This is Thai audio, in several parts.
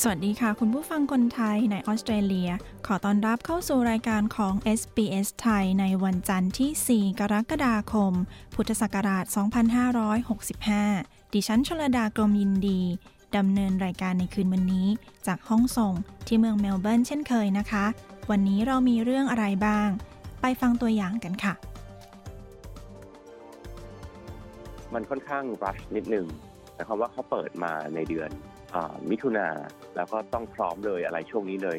สวัสดีค่ะ คุณผู้ฟังคนไทยในออสเตรเลีย ขอต้อนรับเข้าสู่รายการของ SBS ไทยในวันจันทร์ที่ 4 กรกฎาคม พุทธศักราช 2565 ดิฉันชลดากรมยินดี ดำเนินรายการในคืนวันนี้ จากห้องส่งที่เมืองเมลเบิร์นเช่นเคยนะคะ วันนี้เรามีเรื่องอะไรบ้าง ไปฟังตัวอย่างกันค่ะ มันค่อนข้างรัชนิดนึงแต่ความว่าเขาเปิดมาในเดือน มิถุนาแล้วก็ต้องพร้อมเลยอะไรช่วงนี้เลย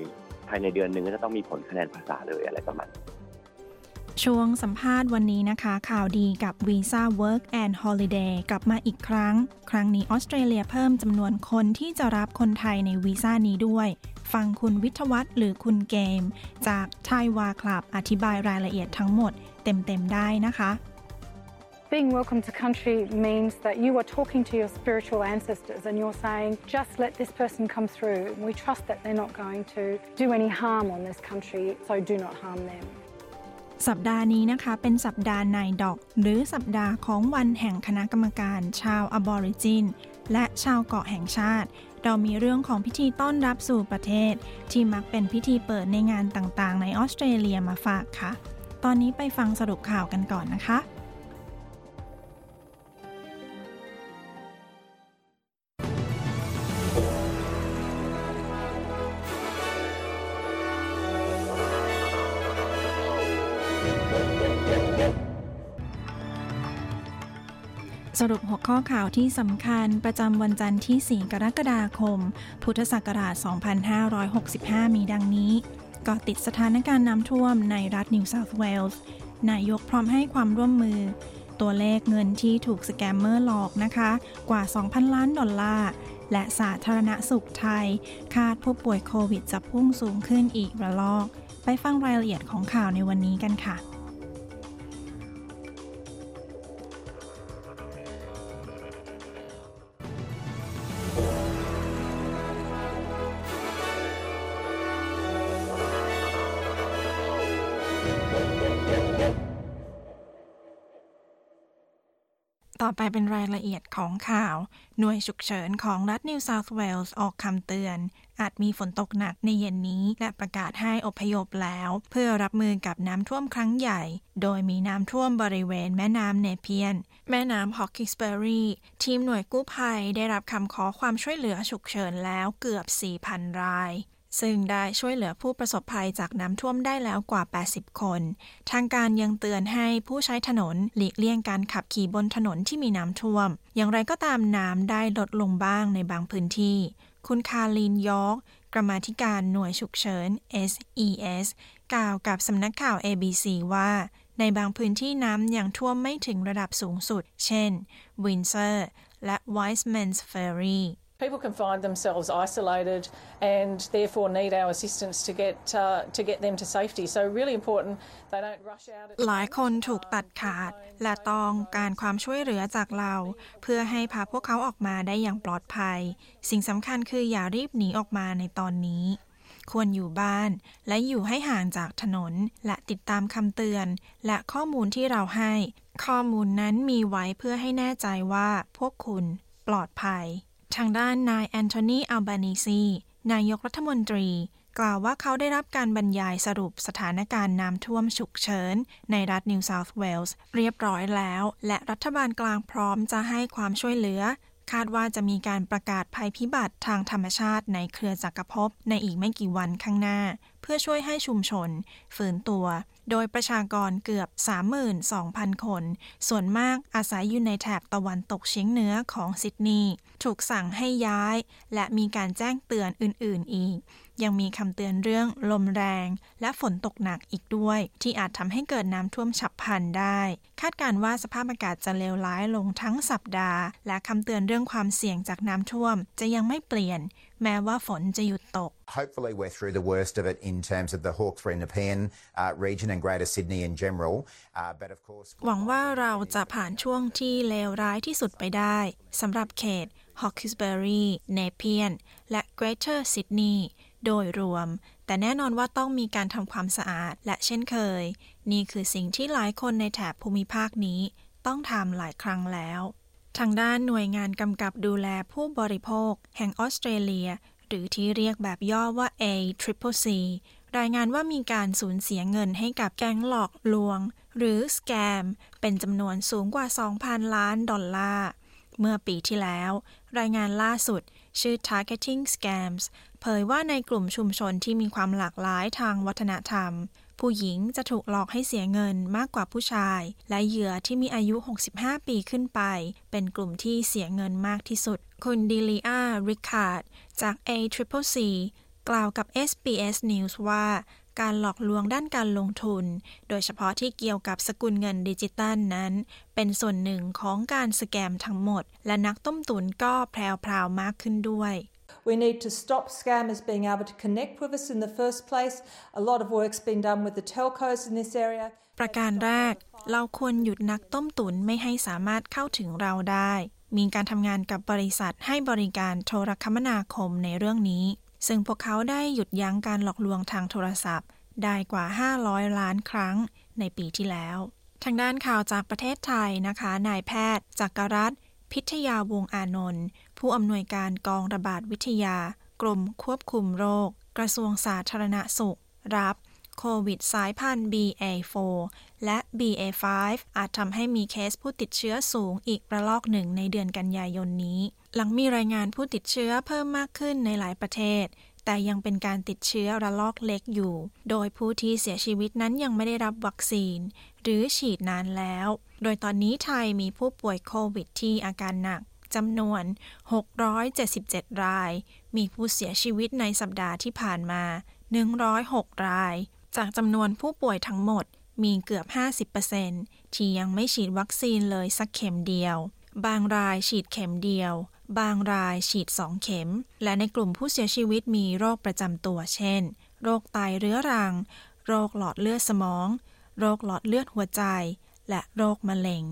ภายในเดือนหนึ่งก็จะต้องมีผลคะแนนภาษาเลยอะไรประมาณช่วงสัมภาษณ์วันนี้นะคะ ข่าวดีกับวีซ่า Work and Holiday กลับมาอีกครั้ง ครั้งนี้ออสเตรเลียเพิ่มจำนวนคนที่จะรับคนไทยในวีซ่านี้ด้วย ฟังคุณวิทวัฒน์หรือคุณเกม จากไทยวาคลับอธิบายรายละเอียดทั้งหมดเต็มๆได้นะคะ Being welcome to country means that you are talking to your spiritual ancestors and you're saying, just let this person come through. We trust that they're not going to do any harm on this country, so do not harm them. สัปดาห์นี้นะคะเป็นสัปดาห์นายดอก หรือสัปดาห์ของวันแห่งคณะกรรมการ ชาวอบอริจิน และชาวเกาะแห่งชาติ เรามีเรื่องของพิธีต้อนรับสู่ประเทศ ที่มักเป็นพิธีเปิดในงานต่างๆ ในออสเตรเลียมาฝากค่ะ ตอนนี้ไปฟังสรุปข่าวกันก่อนนะคะ รุปหัวข้อข่าวที่สำคัญประจำวันจันทร์ที่ 4 กรกฎาคม พุทธศักราช 2565 มีดังนี้เกาะติดสถานการณ์น้ำท่วมในรัฐนิวเซาท์เวลส์นายกพร้อมให้ความร่วมมือ ตัวเลขเงินที่ถูกสแกมเมอร์หลอกนะคะ กว่า 2,000 ล้านดอลลาร์ และสาธารณสุขไทย คาดผู้ป่วยโควิดจะพุ่งสูงขึ้นอีกระลอก ไปฟังรายละเอียดของข่าวในวันนี้กันค่ะ ไปเป็นรายละเอียดของข่าว หน่วยฉุกเฉินของรัฐนิวเซาท์เวลส์ออกคำเตือน อาจมีฝนตกหนักในเย็นนี้ และประกาศให้อพยพแล้ว เพื่อรับมือกับน้ำท่วมครั้งใหญ่ โดยมีน้ำท่วมบริเวณแม่น้ำเนเพียน แม่น้ำฮอกกิสเบอรีทีมหน่วยกู้ภัยได้รับคำขอความช่วยเหลือฉุกเฉินแล้วเกือบ 4,000 ราย ซึ่งได้ช่วยเหลือผู้ประสบภัยจากน้ำท่วมได้แล้วกว่า 80 คน ทางการยังเตือนให้ผู้ใช้ถนนหลีกเลี่ยงการขับขี่บนถนนที่มีน้ำท่วม อย่างไรก็ตามน้ำได้ลดลงบ้างในบางพื้นที่ คุณคาลินยอร์กกรรมาธิการหน่วยฉุกเฉิน SES กล่าวกับสำนักข่าว ABC ว่า ในบางพื้นที่น้ำยังท่วมไม่ถึงระดับสูงสุด เช่น วินเซอร์ และ Wiseman's Ferry People can find themselves isolated and therefore need our assistance to get uh, to get them to safety. So really important they don't rush out. หลายคนถูกตัดขาด และต้องการความช่วยเหลือจากเรา เพื่อให้พาพวกเขาออกมาได้อย่างปลอดภัย สิ่งสำคัญคืออย่ารีบหนีออกมาในตอนนี้ ควรอยู่บ้านและอยู่ให้ห่างจากถนน และติดตามคำเตือน และข้อมูลที่เราให้ ข้อมูลนั้นมีไว้เพื่อให้แน่ใจว่าพวกคุณปลอดภัย ทางด้านนายแอนโทนีอัลบานีซีนายกรัฐมนตรี กล่าวว่าเขาได้รับการบรรยายสรุปสถานการณ์น้ำท่วมฉุกเฉิน ในรัฐนิวเซาท์เวลส์เรียบร้อยแล้ว และรัฐบาลกลางพร้อมจะให้ความช่วยเหลือ คาดว่าจะมีการประกาศภัยพิบัติทางธรรมชาติในเครือจักรภพในอีกไม่กี่วันข้างหน้า เพื่อช่วยให้ชุมชน ฝืนตัว โดยประชากรเกือบ 32,000 คน ส่วนมากอาศัยอยู่ในแถบตะวันตกเฉียงเหนือของซิดนีย์ถูกสั่งให้ย้าย และมีการแจ้งเตือนอื่น ๆ อีก ยังมีคำเตือนเรื่องลมแรง และฝนตกหนักอีกด้วย ที่อาจทำให้เกิดน้ำท่วมฉับพลันได้ คาดการว่าสภาพอากาศจะเลวร้ายลงทั้งสัปดาห์ และคำเตือนเรื่องความเสี่ยงจากน้ำท่วมจะยังไม่เปลี่ยน แม้ว่าฝนจะหยุดตก Hopefully, we're through the worst of it in terms of the Hawkesbury Nepean uh, region and Greater Sydney in general. Uh, but of course, หวังว่าเราจะผ่านช่วงที่เลวร้ายที่สุดไปได้สำหรับเขต Hawkesbury, Nepean และ Greater Sydney โดยรวม แต่แน่นอนว่าต้องมีการทำความสะอาดและเช่นเคย นี่คือสิ่งที่หลายคนในแถบภูมิภาคนี้ ต้องทำหลายครั้งแล้ว ทางด้านหน่วยงานกำกับดูแลผู้บริโภค แห่งออสเตรเลีย หรือที่เรียกแบบย่อว่า A Triple C รายงานว่ามีการสูญเสียเงินให้กับแก๊งหลอกลวง หรือสแกม เป็นจำนวนสูงกว่า 2,000 ล้านดอลลาร์ เมื่อปีที่แล้ว รายงานล่าสุดชื่อ Targeting Scams เผยว่าในกลุ่มชุมชนที่มีความหลากหลายทางวัฒนธรรม ผู้หญิงจะถูกหลอกให้เสียเงินมากกว่าผู้ชาย และเหยื่อที่มีอายุ 65 ปีขึ้นไป เป็นกลุ่มที่เสียเงินมากที่สุด คุณดิลีอาริคาร์ดจาก A Triple C กล่าวกับ SBS News ว่าการหลอกลวงด้านการลงทุน โดยเฉพาะที่เกี่ยวกับสกุลเงินดิจิตัลนั้น เป็นส่วนหนึ่งของการสแกมทั้งหมด และนักต้มตุนก็แพรวๆมากขึ้นด้วย We need to stop scammers being able to connect with us in the first place. A lot of work's been done with the telcos in this area. ประการแรก เราควรหยุดนักต้มตุนไม่ให้สามารถเข้าถึงเราได้ มีการทำงานกับบริษัทให้บริการโทรคมนาคมในเรื่องนี้ ซึ่งพวกเขาได้หยุดยั้งการหลอกลวงทางโทรศัพท์ ได้กว่า 500 ล้านครั้งในปีที่แล้ว ทางด้านข่าวจากประเทศไทยนะคะ นายแพทย์จักรรัตพิทยาวงอานนท์ ผู้อำนวยการกองระบาดวิทยา กรมควบคุมโรค กระทรวงสาธารณสุข รับโควิดสายพันธุ์ BA4 และ BA5 อาจทำให้มีเคสผู้ติดเชื้อสูงอีกระลอกหนึ่งในเดือนกันยายนนี้ หลังมีรายงานผู้ติดเชื้อเพิ่มมากขึ้นในหลายประเทศ แต่ยังเป็นการติดเชื้อระลอกเล็กอยู่ โดยผู้ที่เสียชีวิตนั้นยังไม่ได้รับวัคซีน หรือฉีดนานแล้ว โดยตอนนี้ไทยมีผู้ป่วยโควิดที่อาการหนัก จำนวน 677 ราย มีผู้เสียชีวิตในสัปดาห์ที่ผ่านมา 106 ราย จากจำนวนผู้ป่วยทั้งหมดมีเกือบ 50%ที่ยังไม่ฉีดวัคซีนเลยสักเข็มเดียว บางรายฉีดเข็มเดียว บางรายฉีด 2 เข็ม และในกลุ่มผู้เสียชีวิตมีโรคประจำตัว เช่น โรคไตเรื้อรัง โรคหลอดเลือดสมอง โรคหลอดเลือดหัวใจ และโรคมะเร็ง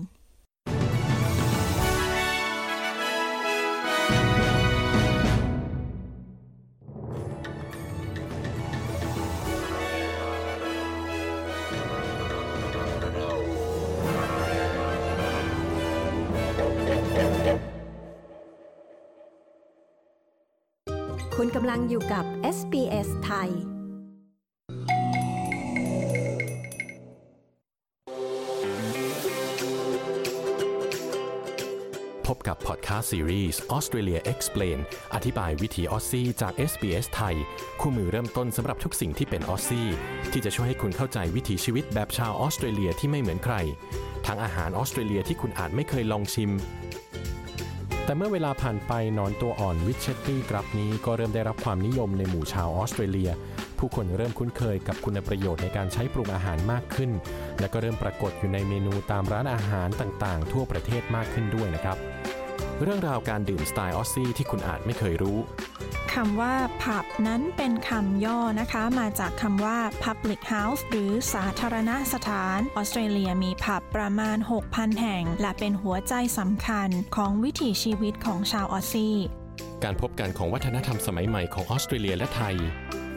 คุณกำลังอยู่กับ SBS ไทย พบกับพอดแคสต์ซีรีส์ Australia Explained อธิบายวิถีออสซี่จาก SBS ไทย คู่มือเริ่มต้นสำหรับทุกสิ่งที่เป็นออสซี่ ที่จะช่วยให้คุณเข้าใจวิถีชีวิตแบบชาวออสเตรเลียที่ไม่เหมือนใคร ทั้งอาหารออสเตรเลียที่คุณอาจไม่เคยลองชิม แต่เมื่อเวลาผ่านไปหนอนตัวอ่อน witchetty grub นี้ก็เริ่มได้รับความนิยมในหมู่ชาวออสเตรเลีย ผู้คนเริ่มคุ้นเคยกับคุณประโยชน์ในการใช้ปรุงอาหารมากขึ้น และก็เริ่มปรากฏอยู่ในเมนูตามร้านอาหารต่างๆ ทั่วประเทศมากขึ้นด้วยนะครับ เรื่องราวการดื่มสไตล์ออสซี่ที่คุณอาจไม่เคยรู้ คำว่าผับนั้นเป็นคำย่อนะคะ มาจากคำว่า public house หรือสาธารณสถาน ออสเตรเลียมีผับประมาณ 6,000 แห่ง และเป็นหัวใจสำคัญของวิถีชีวิตของชาวออสซี่การพบกันของวัฒนธรรมสมัยใหม่ของออสเตรเลียและไทย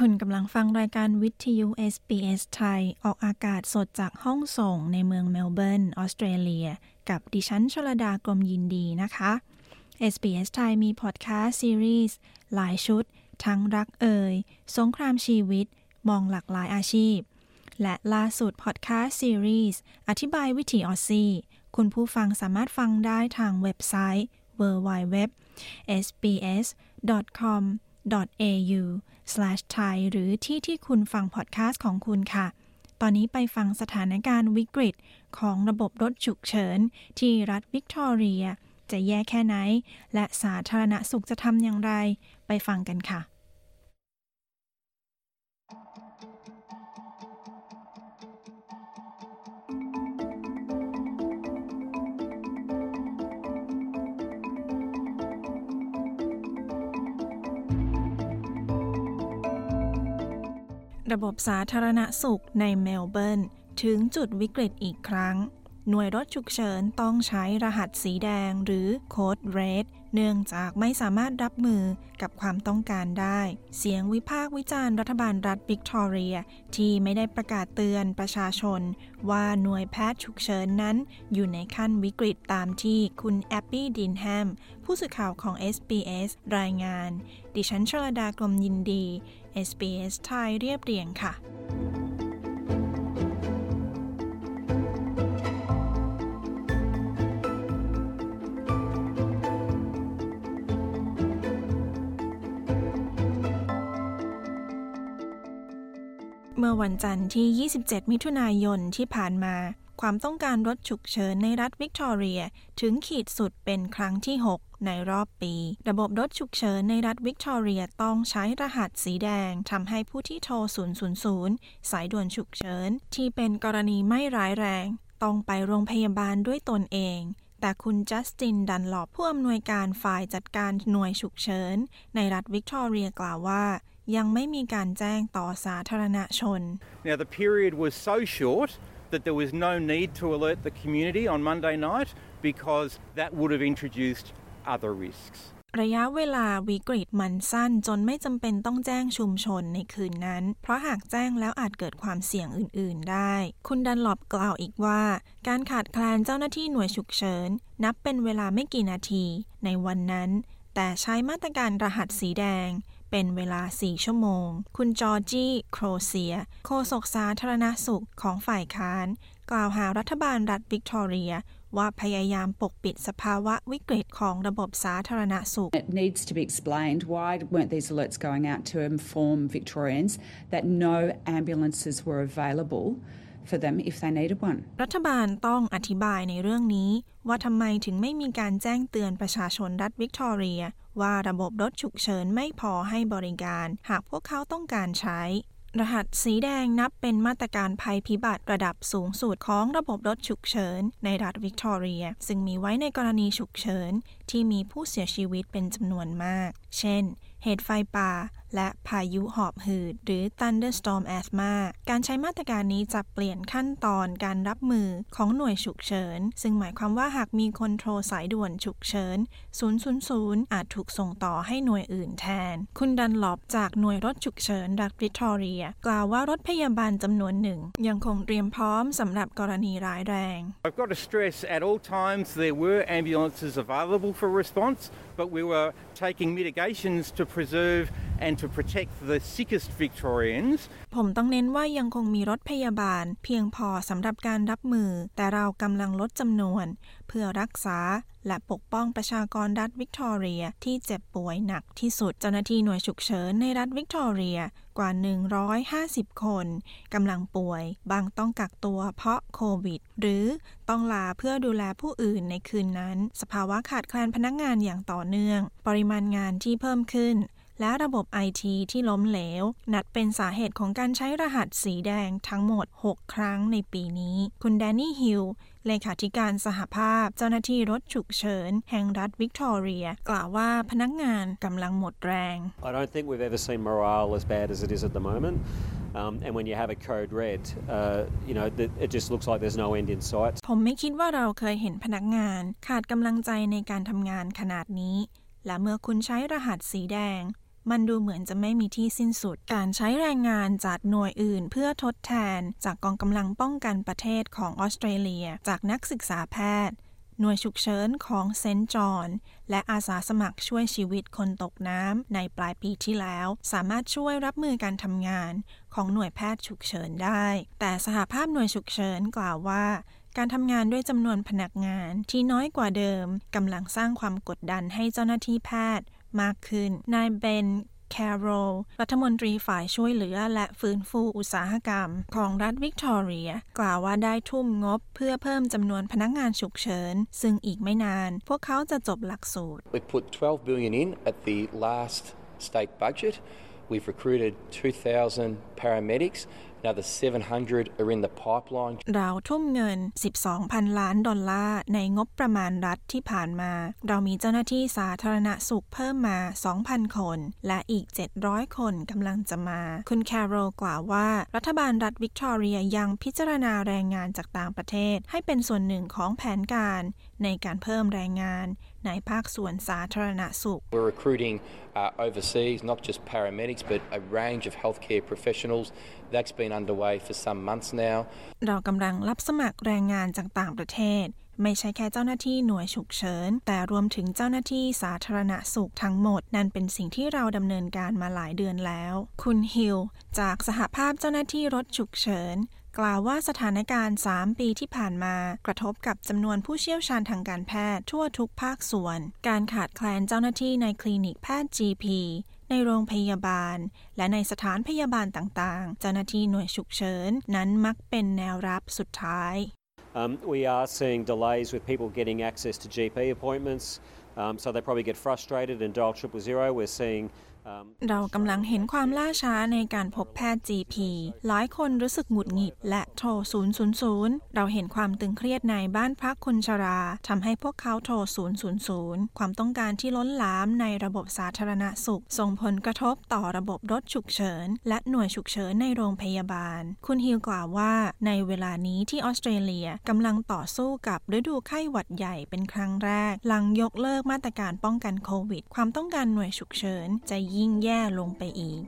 คุณกำลังฟังรายการวิทยุ SBS ไทย ออกอากาศสดจากห้องส่งในเมืองเมลเบิร์น ออสเตรเลีย กับดิฉันชลดากรมยินดีนะคะ SBS ไทยมีพอดแคสต์ซีรีส์หลายชุด ทั้งรักเอ่ย สงครามชีวิต มองหลากหลายอาชีพ และล่าสุดพอดแคสต์ซีรีส์อธิบายวิถีออซซี่คุณผู้ฟังสามารถฟังได้ทางเว็บไซต์ www sbs.com au/thai หรือที่ที่คุณฟังพอดแคสต์ของคุณค่ะ ตอนนี้ไปฟังสถานการณ์วิกฤตของระบบรถฉุกเฉิน ที่รัฐวิกตอเรีย จะแย่แค่ไหน และสาธารณสุขจะทำอย่างไร ไปฟังกันค่ะ ระบบสาธารณสุขในเมลเบิร์นถึงจุดวิกฤตอีกครั้ง หน่วยรถฉุกเฉินต้องใช้รหัสสีแดงหรือ code red เนื่องจากไม่สามารถรับมือกับความต้องการได้ เสียงวิพากษ์วิจารณ์รัฐบาลรัฐวิกตอเรีย ที่ไม่ได้ประกาศเตือนประชาชน ว่าหน่วยแพทย์ฉุกเฉินนั้น อยู่ในขั้นวิกฤตตามที่คุณแอปปี้ดินแฮม ผู้สื่อข่าวของ SBS รายงาน ดิฉันชลดากรมยินดี SBS ไทยเรียบเรียงค่ะ เมื่อวันจันทร์ที่ 27 มิถุนายนที่ผ่านมาความต้องการรถฉุกเฉินในรัฐวิกตอเรีย ถึงขีดสุดเป็นครั้งที่ 6 ในรอบปี ระบบรถฉุกเฉินในรัฐวิกตอเรียต้องใช้รหัสสีแดงทำให้ผู้ที่โทร 000 สายด่วนฉุกเฉิน ที่เป็นกรณีไม่ร้ายแรง ต้องไปโรงพยาบาลด้วยตนเองแต่คุณจัสตินดันหลอบผู้อำนวยการฝ่ายจัดการหน่วยฉุกเฉิน ในรัฐวิกตอเรียกล่าวว่า ยังไม่มีการแจ้งต่อสาธารณชน Now, the period was so short that there was no need to alert the community on Monday night because that would have introduced other risks. ระยะเวลาวิกฤตมันสั้นจนไม่จำเป็นต้องแจ้งชุมชนในคืนนั้น เพราะหากแจ้งแล้วอาจเกิดความเสี่ยงอื่น ๆ ได้ คุณดันหลอบกล่าวอีกว่า การขาดแคลนเจ้าหน้าที่หน่วยฉุกเฉิน นับเป็นเวลาไม่กี่นาที ในวันนั้น แต่ใช้มาตรการรหัสสีแดง เป็นเวลา 4 ชั่วโมง คุณจอร์จี้โครเซีย โฆษกสาธารณสุขของฝ่ายค้าน กล่าวหารัฐบาลรัฐวิกตอเรีย ว่าพยายามปกปิดสภาวะวิกฤตของระบบสาธารณสุข It needs to be explained why weren't these alerts going out to inform Victorians that no ambulances were available for them if they needed one. รัฐบาลต้องอธิบายในเรื่องนี้ ว่าทำไมถึงไม่มีการแจ้งเตือนประชาชนรัฐวิกตอเรีย ว่าระบบรถฉุกเฉินไม่พอให้บริการ หากพวกเขาต้องการใช้ รหัสสีแดงนับเป็นมาตรการภัยพิบัติระดับสูงสุดของระบบรถฉุกเฉินในรัฐวิกตอเรีย ซึ่งมีไว้ในกรณีฉุกเฉินที่มีผู้เสียชีวิตเป็นจำนวนมาก เช่น เหตุไฟป่า และพายุหอบหืด หรือ thunderstorm asthma การใช้มาตรการนี้จะเปลี่ยนขั้นตอนการรับมือของหน่วยฉุกเฉิน ซึ่งหมายความว่าหากมีคนโทรสายด่วนฉุกเฉิน 000 อาจถูกส่งต่อให้หน่วยอื่นแทน คุณดันหลอบจากหน่วยรถฉุกเฉินรัฐวิกตอเรีย กล่าวว่ารถพยาบาลจำนวนหนึ่ง ยังคงเตรียมพร้อมสำหรับกรณีร้ายแรง I've got to stress at all times there were ambulances available for response, but we were taking mitigations to preserve and to protect the sickest Victorians. ผมต้องเน้นว่ายังคงมีรถพยาบาล เพียงพอสำหรับการรับมือ แต่เรากำลังลดจำนวน เพื่อรักษาและปกป้องประชากรรัฐวิกตอเรียที่เจ็บป่วยหนักที่สุด เจ้าหน้าที่หน่วยฉุกเฉินในรัฐวิกตอเรียกว่า 150 คนกำลังป่วย บางต้องกักตัวเพราะโควิด หรือต้องลาเพื่อดูแลผู้อื่นในคืนนั้น สภาวะขาดแคลนพนักงานอย่างต่อเนื่อง ปริมาณงานที่เพิ่มขึ้น และระบบไอทีที่ล้มเหลว นัดเป็นสาเหตุของการใช้รหัสสีแดงทั้งหมด 6 ครั้งในปีนี้ คุณแดนนี่ฮิลเลขาธิการสหภาพเจ้าหน้าที่รถฉุกเฉิน แห่งรัฐวิกตอเรีย กล่าวว่าพนักงานกำลังหมดแรง I don't think we've ever seen morale as bad as it is at the moment. Um, and when you have a code red, uh, you know, th- it just looks like there's no end in sight. ผมไม่คิดว่าเราเคยเห็นพนักงานขาดกำลังใจในการทำงานขนาดนี้ และเมื่อคุณใช้รหัสสีแดง มันดูเหมือนจะไม่มีที่สิ้นสุด การใช้แรงงานจากหน่วยอื่นเพื่อทดแทน จากกองกำลังป้องกันประเทศของออสเตรเลีย จากนักศึกษาแพทย์ หน่วยฉุกเฉินของเซนต์จอห์นและอาสาสมัครช่วยชีวิตคนตกน้ำในปลายปีที่แล้ว สามารถช่วยรับมือการทำงานของหน่วยแพทย์ฉุกเฉินได้ แต่สหภาพหน่วยฉุกเฉินกล่าวว่า การทำงานด้วยจำนวนพนักงานที่น้อยกว่าเดิมกำลังสร้างความกดดันให้เจ้าหน้าที่แพทย์มากขึ้น นายเบน แคโรลรัฐมนตรีฝ่ายช่วยเหลือและฟื้นฟูอุตสาหกรรม ของรัฐวิกตอเรีย กล่าวว่าได้ทุ่มงบเพื่อเพิ่มจำนวนพนักงานฉุกเฉิน ซึ่งอีกไม่นาน พวกเขาจะจบหลักสูตร We put 12 billion in at the last state budget. We've recruited 2,000 paramedics. Another 700 are in the pipeline. เราทุ่มเงิน 12,000 ล้านดอลลาร์ในงบประมาณรัฐที่ผ่านมา เรามีเจ้าหน้าที่สาธารณสุขเพิ่มมา 2,000 คน และอีก 700 คนกำลังจะมา คุณแคโรลกล่าวว่า รัฐบาลรัฐวิกตอเรียยังพิจารณาแรงงานจากต่างประเทศ ให้เป็นส่วนหนึ่งของแผนการ ในการเพิ่มแรงงานในภาคส่วนสาธารณสุข We're recruiting uh, overseas, not just paramedics, but a range of healthcare professionals. That's been underway for some months now. เรากำลังรับสมัครแรงงานจากต่างประเทศ ไม่ใช่แค่เจ้าหน้าที่หน่วยฉุกเฉิน แต่รวมถึงเจ้าหน้าที่สาธารณสุขทั้งหมด นั่นเป็นสิ่งที่เราดำเนินการมาหลายเดือนแล้ว คุณฮิลจากสหภาพเจ้าหน้าที่รถฉุกเฉิน กล่าวว่าสถานการณ์ 3 ปีที่ผ่านมากระทบกับจำนวนผู้เชี่ยวชาญทางการแพทย์ทั่วทุกภาคส่วน การขาดแคลนเจ้าหน้าที่ในคลินิกแพทย์ GP ในโรงพยาบาล และในสถานพยาบาลต่างๆ เจ้าหน้าที่หน่วยฉุกเฉินนั้นมักเป็นแนวรับสุดท้าย Um, we are seeing delays with people getting access to GP appointments, um, so they probably get frustrated and dial triple zero. We're seeing เรากำลังเห็นความล่าช้าในการพบแพทย์ GP หลายคนรู้สึกหงุดหงิดและโทร 000 เราเห็นความตึงเครียดในบ้านพักคนชราทำให้พวกเขาโทร 000 ความต้องการที่ล้นหลามในระบบสาธารณสุข ส่งผลกระทบต่อระบบรถฉุกเฉิน และหน่วยฉุกเฉินในโรงพยาบาล คุณฮิลกล่าวว่า ในเวลานี้ที่ออสเตรเลียกำลังต่อสู้กับฤดูไข้หวัดใหญ่เป็นครั้งแรก หลังยกเลิกมาตรการป้องกันโควิด ความต้องการหน่วยฉุกเฉินจะยิ่งแย่ลงไปอีก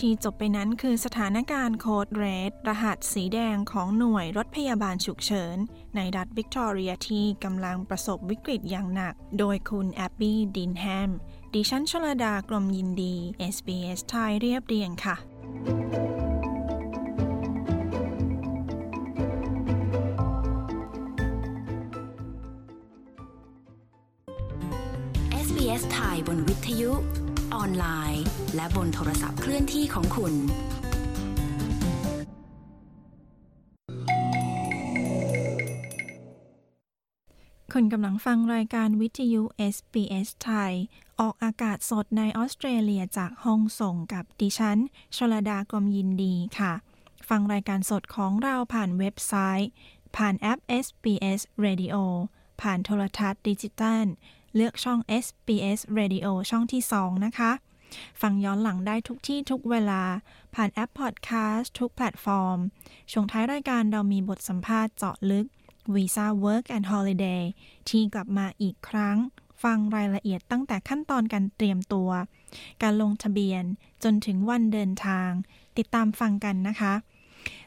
ที่จบไปนั้นคือสถานการณ์โคดเรดรหัสสีแดงของหน่วยรถพยาบาลฉุกเฉิน ในรัฐวิกตอเรียที่กำลังประสบวิกฤตอย่างหนัก โดยคุณแอบบี้ดินแฮม ดิฉันชลดากรมยินดี SBS ไทยเรียบเรียงค่ะ SBS ไทยบนวิทยุ ออนไลน์ และบนโทรศัพท์เคลื่อนที่ของคุณ คุณกำลังฟังรายการวิทยุ SBS ไทย ออกอากาศสดในออสเตรเลียจากห้องส่งกับดิฉัน ชลดากรมยินดีค่ะ ฟังรายการสดของเราผ่านเว็บไซต์ ผ่านแอป SBS Radio ผ่านโทรทัศน์ดิจิตัล เลือกช่อง SBS Radio ช่องที่ 2 นะคะ ฟังย้อนหลังได้ทุกที่ทุกเวลา ผ่านแอปพอดแคสต์ทุกแพลตฟอร์ม ช่วงท้ายรายการเรามีบทสัมภาษณ์เจาะลึก Visa Work and Holiday ที่กลับมาอีกครั้ง ฟังรายละเอียดตั้งแต่ขั้นตอนการเตรียมตัว การลงทะเบียนจนถึงวันเดินทาง ติดตามฟังกันนะคะ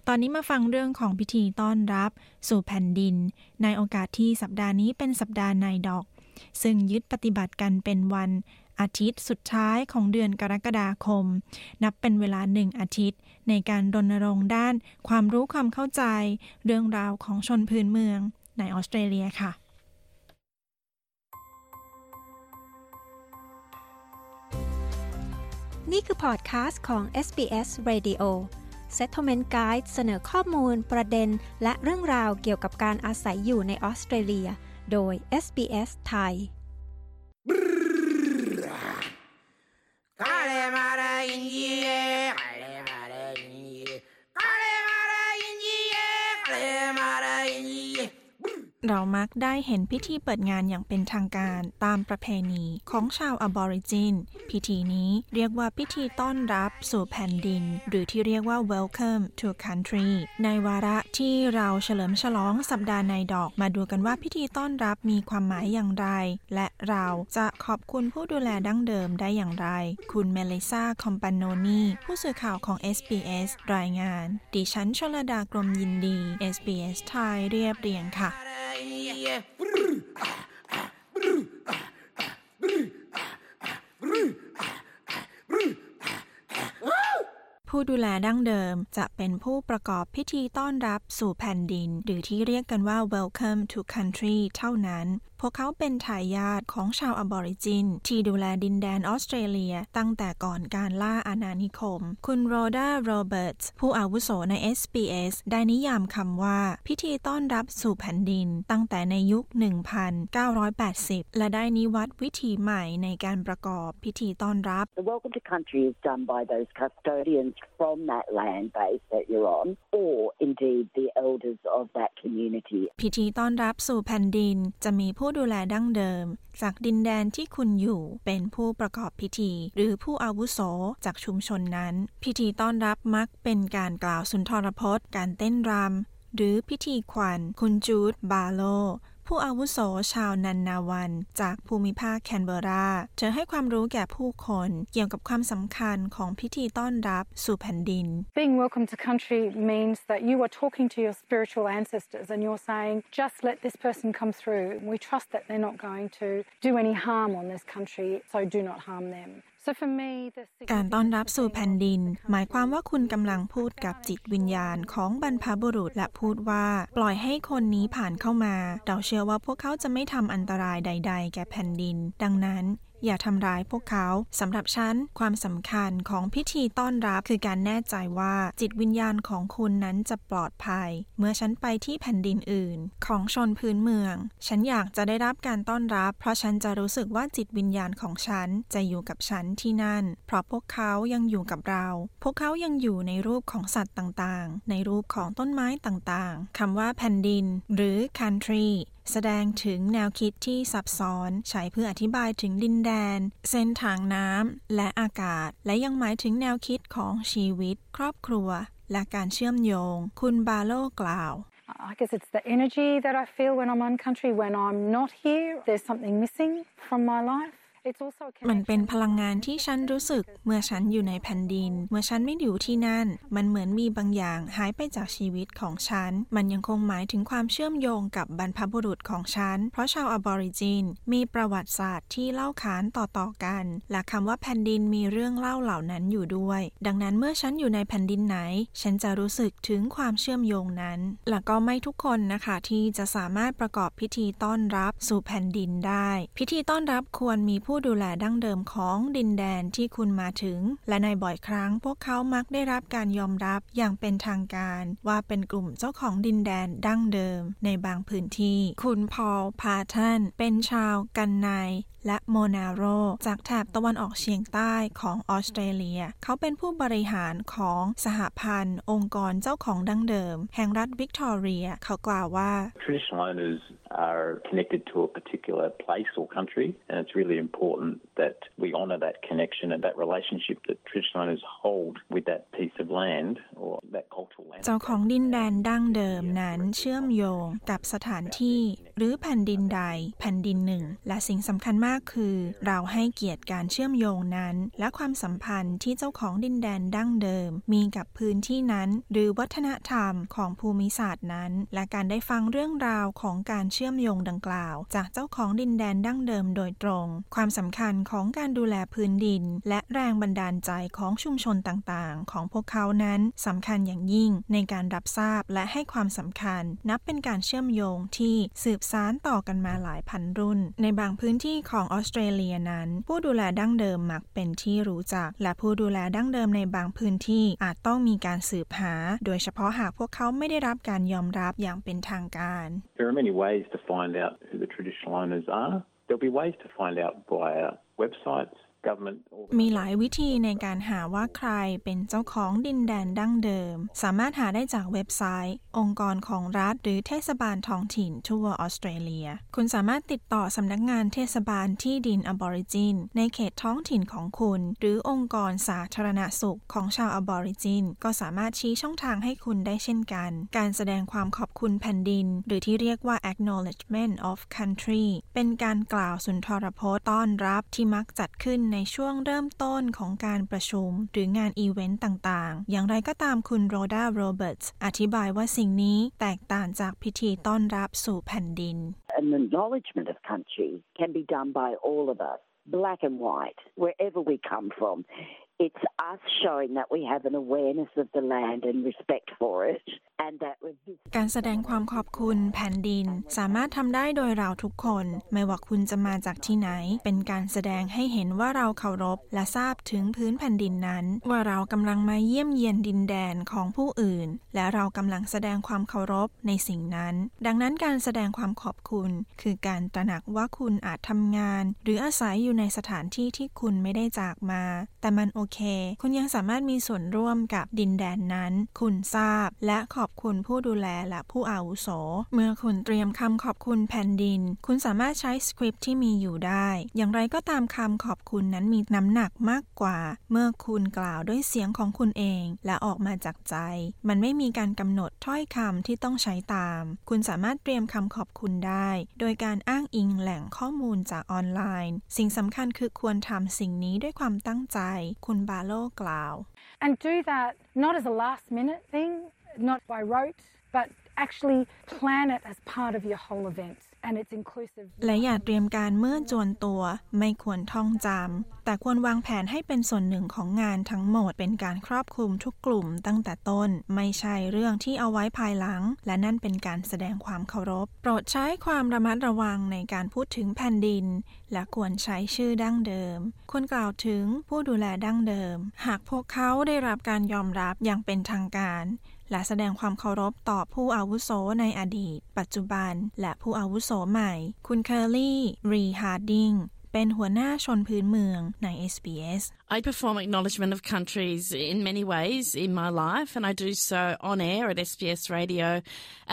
ตอนนี้มาฟังเรื่องของพิธีต้อนรับ สู่แผ่นดิน ในโอกาสที่สัปดาห์นี้เป็นสัปดาห์นายดอก ซึ่งยึดปฏิบัติกันเป็นวันอาทิตย์สุดท้ายของเดือนกรกฎาคม นับเป็นเวลาหนึ่งอาทิตย์ ในการรณรงค์ด้านความรู้ความเข้าใจ เรื่องราวของชนพื้นเมืองในออสเตรเลียค่ะนี่คือพอดคาสต์ของ SBS Radio Settlement Guide เสนอข้อมูล ประเด็น และเรื่องราวเกี่ยวกับการอาศัยอยู่ในออสเตรเลีย โดย SBS ไทย เรามักได้เห็นพิธีเปิดงานอย่างเป็นทางการตามประเพณีของชาวอบอริจิน พิธีนี้เรียกว่าพิธีต้อนรับสู่แผ่นดิน หรือที่เรียกว่า welcome to country ในวาระที่เราเฉลิมฉลองสัปดาห์ในดอกมาดูกันว่าพิธีต้อนรับมีความหมายอย่างไร และเราจะขอบคุณผู้ดูแลดั้งเดิมได้อย่างไร คุณเมลิซาคอมปานโนนีผู้สื่อข่าวของ SBS รายงาน ดิฉันชลดากรมยินดี SBS ไทยเรียบเรียงค่ะผู้ดูแลดั้งเดิมจะเป็นผู้ประกอบพิธีต้อนรับสู่แผ่นดิน หรือที่เรียกกันว่า welcome to country เท่านั้น วกเขาเป็นทายาทของชาวอบอริจิน ที่ดูแลดินแดนออสเตรเลีย ตั้งแต่ก่อนการล่าอาณานิคม คุณโรดาโรเบิร์ตส์ผู้อาวุโสใน SBS ได้นิยามคำว่า พิธีต้อนรับสู่แผ่นดิน ตั้งแต่ในยุค 1980 และได้นิวัตวิธีใหม่ในการประกอบพิธีต้อนรับ The welcome to country is done by those custodians from that land base that you're on, or indeed the elders of that community. พิธีต้อนรับสู่แผ่นดินจะมีผู้ดูแลดั้งเดิม จากดินแดนที่คุณอยู่เป็นผู้ประกอบพิธี หรือผู้อาวุโสจากชุมชนนั้น พิธีต้อนรับมักเป็นการกล่าวสุนทรพจน์ การเต้นรำหรือพิธีขวัญคุณจูดบาโล ผู้อาวุโสชาวนันนาวัน จากภูมิภาคแคนเบรา เธอให้ความรู้แก่ผู้คนเกี่ยวกับความสำคัญของพิธีต้อนรับสู่แผ่นดิน Being welcome to country means that you are talking to your spiritual ancestors and you're saying, just let this person come through. We trust that they're not going to do any harm on this country, so do not harm them. So for me, the การต้อนรับสู่แผ่นดิน หมายความว่าคุณกำลังพูดกับจิตวิญญาณของบรรพบุรุษและพูดว่า ปล่อยให้คนนี้ผ่านเข้ามา เราเชื่อว่าพวกเขาจะไม่ทำอันตรายใด ๆ แก่แผ่นดิน ดังนั้น อย่าทำร้ายพวกเขาสำหรับฉันความสำคัญของพิธีต้อนรับคือการแน่ใจว่าจิตวิญญาณของคุณนั้นจะปลอดภัย เมื่อฉันไปที่แผ่นดินอื่น ของชนพื้นเมือง ฉันอยากจะได้รับการต้อนรับ เพราะฉันจะรู้สึกว่าจิตวิญญาณของฉันจะอยู่กับฉันที่นั่น เพราะพวกเขายังอยู่กับเรา พวกเขายังอยู่ในรูปของสัตว์ต่างๆ ในรูปของต้นไม้ต่างๆคำว่าแผ่นดิน หรือ country แสดงถึงแนวคิดที่ซับซ้อนใช้เพื่ออธิบายถึงดินแดน เส้นทางน้ำและอากาศ และยังหมายถึงแนวคิดของชีวิต ครอบครัว และการเชื่อมโยง คุณบาโลกล่าว I guess it's the energy that I feel when I'm on country. When I'm not here, there's something missing from my life. It's also a มันเป็นพลังงานที่ฉันรู้สึก เมื่อฉันอยู่ในแผ่นดิน เมื่อฉันไม่อยู่ที่นั่น มันเหมือนมีบางอย่างหายไปจากชีวิตของฉัน มันยังคงหมายถึงความเชื่อมโยงกับบรรพบุรุษของฉัน เพราะชาวอบอริจิน มีประวัติศาสตร์ที่เล่าขานต่อๆกัน และคำว่าแผ่นดินมีเรื่องเล่าเหล่านั้นอยู่ด้วย ดังนั้นเมื่อฉันอยู่ในแผ่นดินไหน ฉันจะรู้สึกถึงความเชื่อมโยงนั้น และก็ไม่ทุกคนนะคะที่จะสามารถประกอบพิธีต้อนรับสู่แผ่นดินได้ พิธีต้อนรับควรมีผูู้้ดูแลดั้งเดิมของดินแดนที่คุณมาถึง และในบ่อยครั้งพวกเขามักได้รับการยอมรับอย่างเป็นทางการ ว่าเป็นกลุ่มเจ้าของดินแดนดั้งเดิมในบางพื้นที่ คุณพอลพาทันเป็นชาวกันไน และโมนาโรจากแถบตะวันออกเฉียงใต้ของออสเตรเลีย เขาเป็นผู้บริหารของสหพันธ์ องค์กรเจ้าของดั้งเดิม แห่งรัฐวิกตอเรีย เขากล่าวว่า Traditional owners are connected to a particular place or country, and it's really important that we honour that connection and that relationship that traditional owners hold with that piece of land or that cultural land. เจ้าของดินแดนดั้งเดิมนั้นเชื่อมโยงกับสถานที่หรือแผ่นดินใด แผ่นดินหนึ่ง และสิ่งสำคัญมากคือ เราให้เกียรติการเชื่อมโยงนั้น และความสัมพันธ์ที่เจ้าของดินแดนดั้งเดิม มีกับพื้นที่นั้น หรือวัฒนธรรมของภูมิศาสตร์นั้น และการได้ฟังเรื่องราวของการเชื่อมโยงดังกล่าว จากเจ้าของดินแดนดั้งเดิมโดยตรง ความสำคัญของการดูแลพื้นดิน และแรงบันดาลใจของชุมชนต่างๆ ของพวกเขานั้นสำคัญอย่างยิ่งในการรับทราบและให้ความสำคัญ นับเป็นการเชื่อมโยงที่สืบสานต่อกันมาหลายพันรุ่น ในบางพื้นที่ของออสเตรเลียนั้น ผู้ดูแลดั้งเดิมมักเป็นที่รู้จัก และผู้ดูแลดั้งเดิมในบางพื้นที่อาจต้องมีการสืบหา โดยเฉพาะหากพวกเขาไม่ได้รับการยอมรับอย่างเป็นทางการ There are many ways to find out who the traditional owners are. There'll be ways to find out via websites, มีหลายวิธีในการหาว่าใครเป็นเจ้าของดินแดนดั้งเดิม สามารถหาได้จากเว็บไซต์ องค์กรของรัฐ หรือเทศบาลท้องถิ่นทั่วออสเตรเลีย คุณสามารถติดต่อสำนักงานเทศบาลที่ดินอบอริจิน ในเขตท้องถิ่นของคุณ หรือองค์กรสาธารณสุขของชาวอบอริจิน ก็สามารถชี้ช่องทางให้คุณได้เช่นกัน การแสดงความขอบคุณแผ่นดิน หรือที่เรียกว่า acknowledgement of country เป็นการกล่าวสุนทรพจน์ต้อนรับที่มักจัดขึ้นในช่วงเริ่มต้นของการประชุม หรืองานอีเวนต์ต่างๆ อย่างไรก็ตามคุณโรดาโรเบิร์ตส์อธิบายว่าสิ่งนี้แตกต่างจากพิธีต้อนรับสู่แผ่นดิน An acknowledgement of country can be done by all of us, black and white, wherever we come from. It's us showing that we have an awareness of the land and respect for it, and that we การแสดงความขอบคุณแผ่นดินสามารถทำได้โดยเราทุกคน ไม่ว่าคุณจะมาจากที่ไหน เป็นการแสดงให้เห็นว่าเราเคารพ และทราบถึงพื้นแผ่นดินนั้น ว่าเรากำลังมาเยี่ยมเยียนดินแดนของผู้อื่น และเรากำลังแสดงความเคารพในสิ่งนั้น ดังนั้นการแสดงความขอบคุณ คือการตระหนักว่าคุณอาจทำงาน หรืออาศัยอยู่ในสถานที่ที่คุณไม่ได้จากมา แต่มันโอเค คุณยังสามารถมีส่วนร่วมกับดินแดนนั้น คุณทราบ และขอบคุณผู้ดูแลและผู้อาวุโส เมื่อคุณเตรียมคำขอบคุณแผ่นดิน คุณสามารถใช้สคริปที่มีอยู่ได้ อย่างไรก็ตามคำขอบคุณนั้นมีน้ำหนักมากกว่า เมื่อคุณกล่าวด้วยเสียงของคุณเอง และออกมาจากใจ มันไม่มีการกำหนดถ้อยคำที่ต้องใช้ตาม คุณสามารถเตรียมคำขอบคุณได้ โดยการอ้างอิงแหล่งข้อมูลจากออนไลน์ สิ่งสำคัญคือควรทำสิ่งนี้ด้วยความตั้งใจ คุบาโลกล่าว And do that not as a last minute thing, not by rote, but actually plan it as part of your whole event. และอย่าเตรียมการเมื่อจวนตัว ไม่ควรท่องจำแต่ควรวางแผนให้เป็นส่วนหนึ่งของงานทั้งหมดเป็นการครอบคลุมทุกกลุ่มตั้งแต่ต้น ไม่ใช่เรื่องที่เอาไว้ภายหลัง และนั่นเป็นการแสดงความเคารพ โปรดใช้ความระมัดระวังในการพูดถึงแผ่นดิน และควรใช้ชื่อดั้งเดิม ควรกล่าวถึงผู้ดูแลดั้งเดิม หากพวกเขาได้รับการยอมรับอย่างเป็นทางการ และแสดงความเคารพต่อผู้อาวุโสในอดีต ปัจจุบัน และผู้อาวุโสใหม่ คุณเคอร์ลี่ รีฮาร์ดิงเป็นหัวหน้าชนพื้นเมืองใน SBS I perform acknowledgement of countries in many ways in my life, and I do so on air at SBS Radio,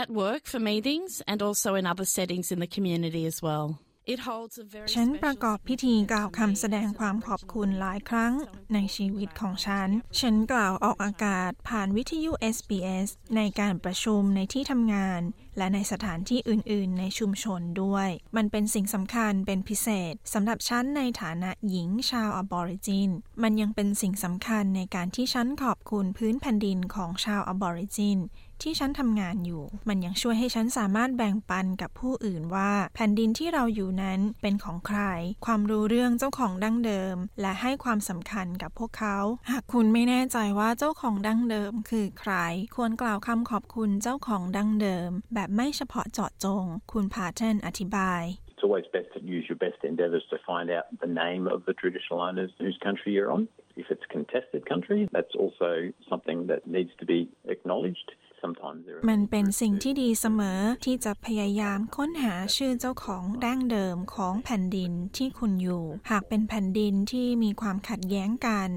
at work for meetings, and also in other settings in the community as well. It holds a very ฉันประกอบพิธีกล่าวคำแสดงความขอบคุณหลายครั้งในชีวิตของฉัน ฉันกล่าวออกอากาศผ่านวิทยุ SBS ในการประชุมในที่ทำงาน และในสถานที่อื่น ๆ ในชุมชนด้วย มันเป็นสิ่งสำคัญเป็นพิเศษสำหรับฉันในฐานะหญิงชาวอบอริจิน มันยังเป็นสิ่งสำคัญในการที่ฉันขอบคุณพื้นแผ่นดินของชาวอบอริจิน ที่ฉันทำงานอยู่ มันยังช่วยให้ฉันสามารถแบ่งปันกับผู้อื่นว่า แผ่นดินที่เราอยู่นั้นเป็นของใคร ความรู้เรื่องเจ้าของดั้งเดิม และให้ความสำคัญกับพวกเขา หากคุณไม่แน่ใจว่าเจ้าของดั้งเดิม คือใคร ควรกล่าวคำขอบคุณเจ้าของดั้งเดิม แบบไม่เฉพาะเจาะจง คุณพาเทนอธิบาย It's always best to use your best endeavours to find out the name of the traditional owners whose country you're on. If it's contested country, that's also something that needs to be acknowledged. Sometimes there are มันเป็นสิ่งที่ดีเสมอที่จะพยายามค้นหาชื่อเจ้าของดั้งเดิมของแผ่นดินที่คุณอยู่ หากเป็นแผ่นดินที่มีความขัดแย้งกัน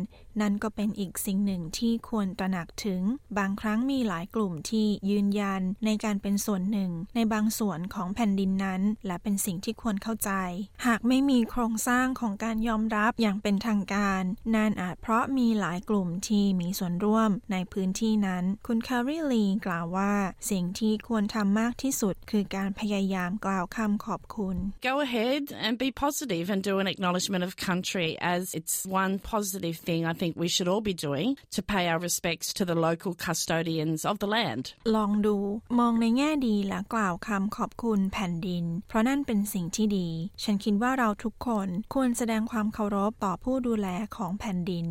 นั่นก็เป็นอีกสิ่งหนึ่งที่ควรตระหนักถึง บางครั้งมีหลายกลุ่มที่ยืนยันในการเป็นส่วนหนึ่ง ในบางส่วนของแผ่นดินนั้น และเป็นสิ่งที่ควรเข้าใจ หากไม่มีโครงสร้างของการยอมรับอย่างเป็นทางการนั่นอาจเพราะมีหลายกลุ่มที่มีส่วนร่วมในพื้นที่นั้น คุณคาริลีกล่าวว่า สิ่งที่ควรทำมากที่สุดคือการพยายามกล่าวคำขอบคุณ Go ahead and be positive and do an acknowledgement of country as it's one positive thing I think we should all be doing to pay our respects to the local custodians of the land. ลองดู มองในแง่ดีและกล่าวคำขอบคุณแผ่นดิน เพราะนั่นเป็นสิ่งที่ดี ฉันคิดว่าเราทุกคนควรแสดงความเคารพต่อผู้ดูแลของแผ่นดิน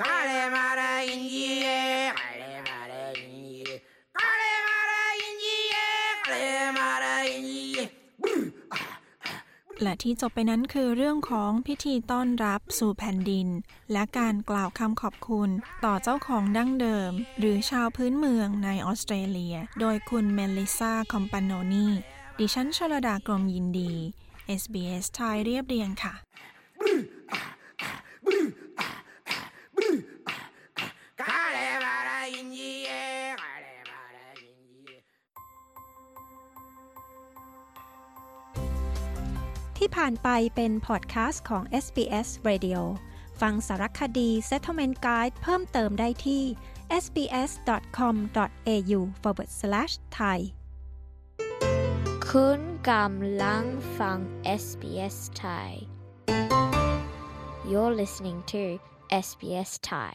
Kale mara injie, Ale mara injie, Ale mara injie, Ale mara injie. และที่จบไปนั้นคือเรื่องของพิธีต้อนรับสู่แผ่นดิน และการกล่าวคำขอบคุณต่อเจ้าของดั้งเดิม หรือชาวพื้นเมืองในออสเตรเลีย โดยคุณเมลิซาคอมปานโนนีดิฉันชลดากรมยินดี SBS ไทยเรียบเรียงค่ะ ที่ผ่านไปเป็นพอดแคสต์ของ SBS Radio ฟังสารคดี Settlement Guide เพิ่มเติมได้ที่ sbs.com.au forward slash thai คุณกำลังฟัง SBS Thai You're listening to SBS Thai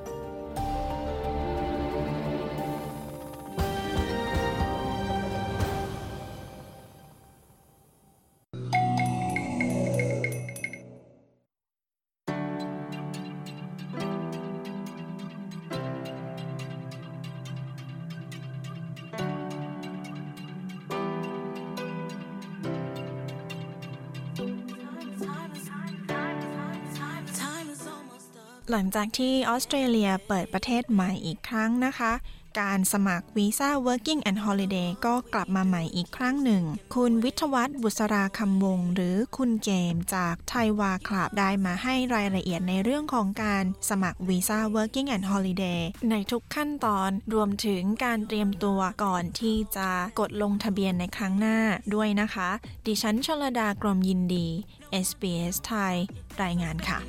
ลังจากที่ออสเตรเลียเปิดประเทศใหม่อีกครั้งนะคะ การสมัครวีซ่า Working and Holiday ก็กลับมาใหม่อีกครั้งหนึ่ง คุณวิทวัฒน์บุษราคำวง หรือคุณเกมจากไทยวาคลับได้มาให้รายละเอียดในเรื่องของการสมัครวีซ่า Working and Holiday ในทุกขั้นตอนรวมถึงการเตรียมตัวก่อนที่จะกดลงทะเบียนในครั้งหน้าด้วยนะคะ ดิฉันชลดากรมยินดี SBS ไทย รายงานค่ะ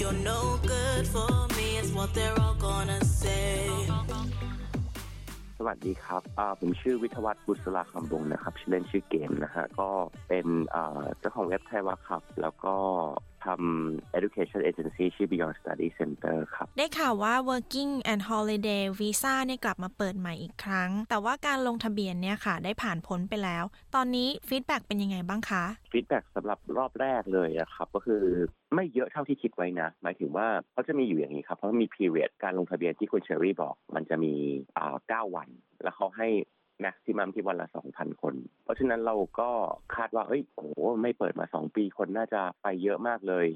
You're no good for me, is what they're all gonna say. สวัสดีครับผมชื่อวิทวัฒน์บุษราคำบงนะครับ ชื่อเล่นชื่อเกมนะฮะ ก็เป็นเจ้าของเว็บไทยวาครับ แล้วก็ ทำ education agency ชื่อ Beyond Study Center ครับ ได้ข่าวว่า working and holiday visa เนี่ยกลับมาเปิดใหม่อีกครั้ง แต่ว่าการลงทะเบียนเนี่ยค่ะ ได้ผ่านพ้นไปแล้ว ตอนนี้ feedback เป็นยังไงบ้างคะ feedback สำหรับรอบแรกเลยนะครับ ก็คือไม่เยอะเท่าที่คิดไว้นะ หมายถึงว่าเขาจะมีอยู่อย่างนี้ครับ เพราะมี period การลงทะเบียนที่คุณเชอรี่บอก มันจะมีอ่า9วัน แล้วเขาให้ maximum ที่วันละ 2,000 คน เพราะฉะนั้นเราก็คาดว่า เอ้ยโอ้ไม่เปิดมา 2 ปีคนน่าจะไปเยอะมากเลย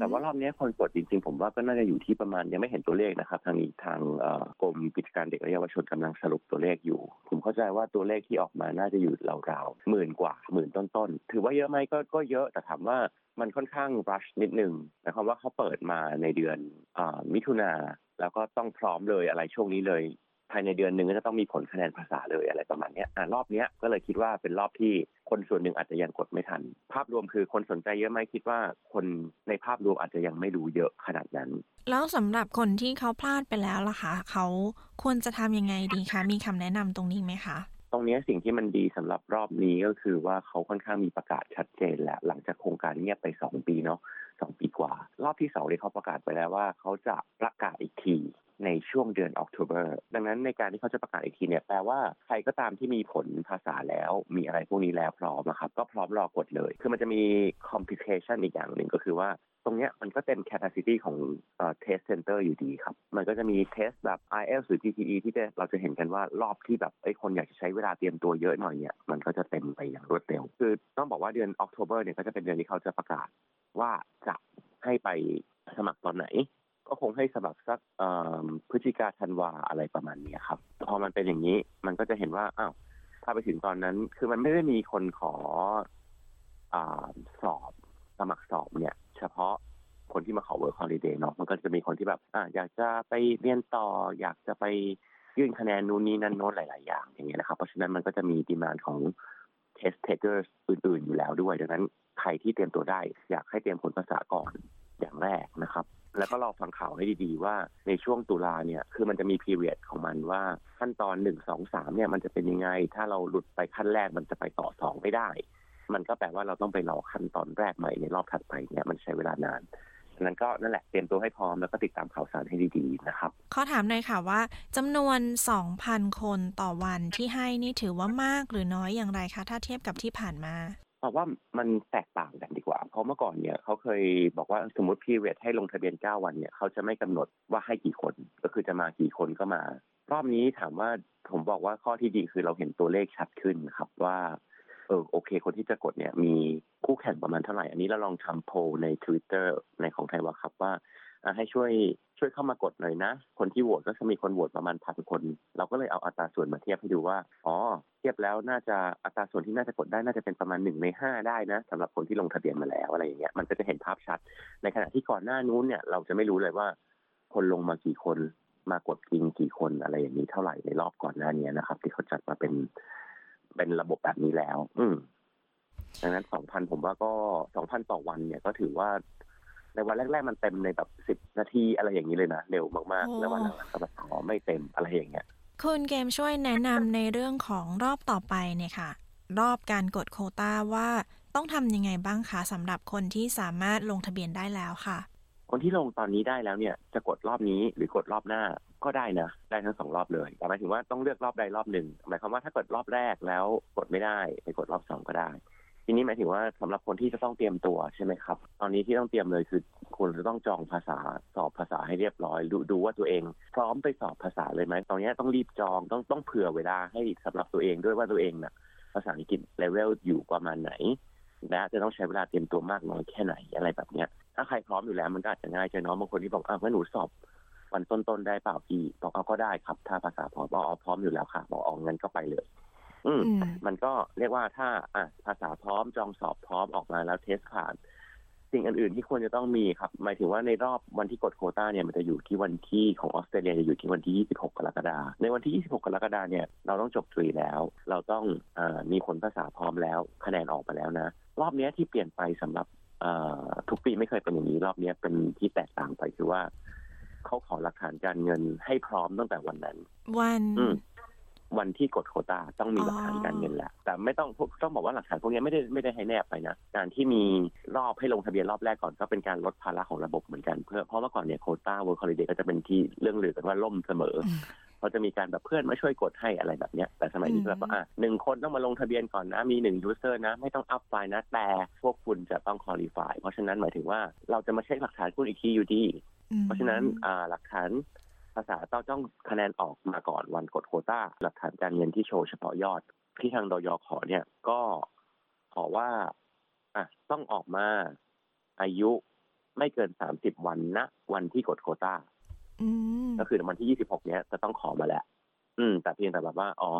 แต่ว่ารอบนี้คนกดจริงๆ ผมว่าก็น่าจะอยู่ที่ประมาณยังไม่เห็นตัวเลขนะครับ ทางนี้ทางกรมกิจการเด็กและเยาวชนกำลังสรุปตัวเลขอยู่ ผมเข้าใจว่าตัวเลขที่ออกมาน่าจะอยู่ราวๆหมื่นกว่าหมื่นต้นๆ ถือว่าเยอะไหมก็ก็เยอะแต่ถามว่ามันค่อนข้างรัชนิดนึงหมายความว่าเขาเปิดมาในเดือนอมิถุนาแล้วก็ต้องพร้อมเลยอะไรช่วงนี้เลย ภายในเดือนหนึ่งก็จะต้องมีผลคะแนนภาษาเลยอะไรประมาณนี้อ่ารอบนี้ก็เลยคิดว่าเป็นรอบที่คนส่วนหนึ่งอาจจะยังกดไม่ทัน ภาพรวมคือคนสนใจเยอะไหมคิดว่าคนในภาพรวมอาจจะยังไม่รู้เยอะขนาดนั้น แล้วสำหรับคนที่เขาพลาดไปแล้วล่ะคะเขาควรจะทำยังไงดีคะมีคำแนะนำตรงนี้ไหมคะตรงนี้สิ่งที่มันดีสำหรับรอบนี้ก็คือว่าเขาค่อนข้างมีประกาศชัดเจนแล้ว หลังจากโครงการเงียบไป 2 ปีเนาะสองปีกว่า รอบที่2เนี่ยเขาประกาศไปแล้วว่าเขาจะประกาศอีกที ในช่วงเดือนออกตุเบอร์ดังนั้นในการที่เขาจะประกาศอีกทีเนี่ยแปลว่าใครก็ตามที่มีผลภาษาแล้ว มีอะไรพวกนี้แล้วพร้อมนะครับ ก็พร้อมรอกดเลย คือมันจะมี complication อีกอย่างหนึ่งก็คือว่าตรงเนี้ยมันก็เต็ม capacity ของเอ่อ test center อยู่ดีครับ มันก็จะมีเทสแบบ IELTS หรือ GTE ที่จะเราจะเห็นกันว่ารอบที่แบบไอ้คนอยากจะใช้เวลาเตรียมตัวเยอะหน่อยเนี่ยมันก็จะเต็มไปอย่างรวดเร็ว คือต้องบอกว่าเดือนออกตุเบอร์เนี่ยก็จะเป็นเดือนที่เขาจะประกาศว่าจะให้ไปสมัครตอนไหน ก็คงให้สมัครสักพฤศจิกาธันวาอะไรประมาณนี้ครับ พอมันเป็นอย่างนี้มันก็จะเห็นว่าอ้าวถ้าไปถึงตอนนั้น คือมันไม่ได้มีคนขออสอบสมัครสอบเนี่ย เฉพาะคนที่มาขอ work holiday เนาะมันก็จะมีคนที่แบบอ่าอยากจะไปเรียนต่อ อยากจะไปยื่นคะแนนนู่นนี่นั่นโน้นหลาย ๆ อย่างอย่างเงี้ยนะครับ เพราะฉะนั้นมันก็จะมีดีมานของ test takers อื่น ๆ อยู่แล้วด้วย ดังนั้นใครที่เตรียมตัวได้ อยากให้เตรียมผลภาษาก่อนอย่างแรกนะครับ แล้วก็รอฟังข่าวให้ดีๆ ว่าในช่วงตุลาเนี่ยคือมันจะมีพีเรียดของมันว่าขั้นตอนหนึ่งสองสามเนี่ยมันจะเป็นยังไง ถ้าเราหลุดไปขั้นแรกมันจะไปต่อสองไม่ได้ มันก็แปลว่าเราต้องไปรอขั้นตอนแรกใหม่ในรอบถัดไปเนี่ยมันใช้เวลานานฉะนั้นก็นั่นแหละเตรียมตัวให้พร้อมแล้วก็ติดตามข่าวสารให้ดีๆนะครับขอถามหน่อยค่ะว่าจำนวน 2,000 คนต่อวันที่ให้นี่ถือว่ามากหรือน้อยอย่างไรคะ ถ้าเทียบกับที่ผ่านมา บอกว่ามันแตกต่างกันดีกว่า เพราะเมื่อก่อนเนี่ยเขาเคยบอกว่าสมมติพีเรียดให้ลงทะเบียน 9 วันเนี่ยเขาจะไม่กำหนดว่าให้กี่คน ก็คือจะมากี่คนก็มา รอบนี้ถามว่าผมบอกว่าข้อที่ดีคือเราเห็นตัวเลขชัดขึ้นครับว่าเออโอเค คนที่จะกดเนี่ยมีคู่แข่งประมาณเท่าไหร่ อันนี้เราลองทำโพลใน Twitter ในของไทยว่าครับว่า ให้ช่วยช่วยเข้ามากดหน่อยนะ คนที่โหวตก็จะมีคนโหวตประมาณพันคน เราก็เลยเอาอัตราส่วนมาเทียบให้ดูว่า อ๋อ เทียบแล้วน่าจะอัตราส่วนที่น่าจะกดได้น่าจะเป็นประมาณหนึ่งในห้าได้นะสำหรับคนที่ลงทะเบียนมาแล้วอะไรอย่างเงี้ย มันก็จะเห็นภาพชัด ในขณะที่ก่อนหน้านู้นเนี่ย เราจะไม่รู้เลยว่า คนลงมากี่คนมากดจริงกี่คนอะไรอย่างนี้เท่าไหร่ในรอบก่อนหน้านี้นะครับ ที่เขาจัดมาเป็นเป็นระบบแบบนี้แล้ว อืมดังนั้นสองพันผมว่าก็สองพันต่อวันเนี่ยก็ถือว่า ในวันแรกๆมันเต็มในแบบสิบนาทีอะไรอย่างนี้เลยนะเร็วมากๆ แล้ววันหลังๆก็แบบอ๋อไม่เต็มอะไรอย่างเงี้ยคุณเกมช่วยแนะนำในเรื่องของรอบต่อไปเนี่ยค่ะ รอบการกดโคต้าว่าต้องทำยังไงบ้างคะสำหรับคนที่สามารถลงทะเบียนได้แล้วค่ะ คนที่ลงตอนนี้ได้แล้วเนี่ยจะกดรอบนี้หรือกดรอบหน้าก็ได้นะ ได้ทั้งสองรอบเลยแต่หมายถึงว่าต้องเลือกรอบใดรอบหนึ่งหมายความว่าถ้ากดรอบแรกแล้วกดไม่ได้ไปกดรอบสองก็ได้ ทีนี้หมายถึงว่าสำหรับคนที่จะต้องเตรียมตัวใช่ไหมครับ ตอนนี้ที่ต้องเตรียมเลยคือคุณจะต้องจองภาษาสอบภาษาให้เรียบร้อยดูดูว่าตัวเอง พร้อมไปสอบภาษาเลยไหมตอนนี้ต้องรีบจองต้องต้องเผื่อเวลาให้สำหรับตัวเองด้วยว่าตัวเองนะ่ะภาษาอังกฤษเลเวลอยู่ประมาณไหนและจะต้องใช้เวลาเตรียมตัวมากน้อยแค่ไหนอะไรแบบเนี้ย ถ้าใครพร้อมอยู่แล้วมันก็อาจจะง่ายใจน้องบางคนที่บอกอ่าว่าหนูสอบวันต้นๆได้เปล่าพี่บอกเอาก็ได้ครับ ถ้าภาษาพร้อมบอกเอพร้อมอยู่แล้วค่ะบอกออกเงินก็ไปเลย อืมมันก็เรียกว่าถ้าอะภาษาพร้อมจองสอบพร้อมออกมาแล้วเทสผ่าน สิ่งอื่นๆที่ควรจะต้องมีครับ หมายถึงว่าในรอบวันที่กดโคต้าเนี่ยมันจะอยู่ที่วันที่ของออสเตรเลียจะอยู่ที่วันที่ 26 กรกฎาคมในวันที่ 26 กรกฎาคมเนี่ยเราต้องจบตรีแล้ว เราต้องอมีผลภาษาพร้อมแล้วคะแนนออกมาแล้วนะ รอบนี้ที่เปลี่ยนไปสำหรับทุกปีไม่เคยเป็นอย่างนี้รอบนี้เป็นที่แตกต่างไปคือว่าเขาขอหลักฐานการเงินให้พร้อมตั้งแต่วันนั้น วัน วันที่กดโควตาต้องมีหลักฐานการเงินแหละแต่ไม่ต้องต้องบอกว่าหลักฐานพวกนี้ไม่ได้ไม่ได้ให้แนบไปนะการที่มีรอบให้ลงทะเบียนรอบแรกก่อนก็เป็นการลดภาระของระบบเหมือนกันเพื่อเพราะเมื่อก่อนเนี่ยโควตา Work Holiday ก็จะเป็นที่เรื่องลือกันว่าล่มเสมอเขาจะมีการแบบเพื่อนมาช่วยกดให้อะไรแบบเนี้ย แต่สมัยนี้แบบว่าอะหนึ่งคนต้องมาลงทะเบียนก่อนนะ มีหนึ่ง user นะ ไม่ต้อง up ไฟล์นะ แต่พวกคุณจะต้อง qualify เพราะฉะนั้นหมายถึงว่าเราจะมาเช็คหลักฐานคุณอีกทีอยู่ดี เพราะฉะนั้นหลักฐาน ภาษาต้องต้องคะแนนออกมาก่อนวันกดโควตา หลักฐานการเงินที่โชว์เฉพาะยอด ที่ทางดย. ขอเนี่ยก็ขอว่าอะต้องออกมาอายุไม่เกินสามสิบวันณนะวันที่กดโคต้าก็คือวันที่ยี่สิบหกเนี้ยจะต้องขอมาแล้ว อืม แต่เพียงแต่แบบว่าอ๋อ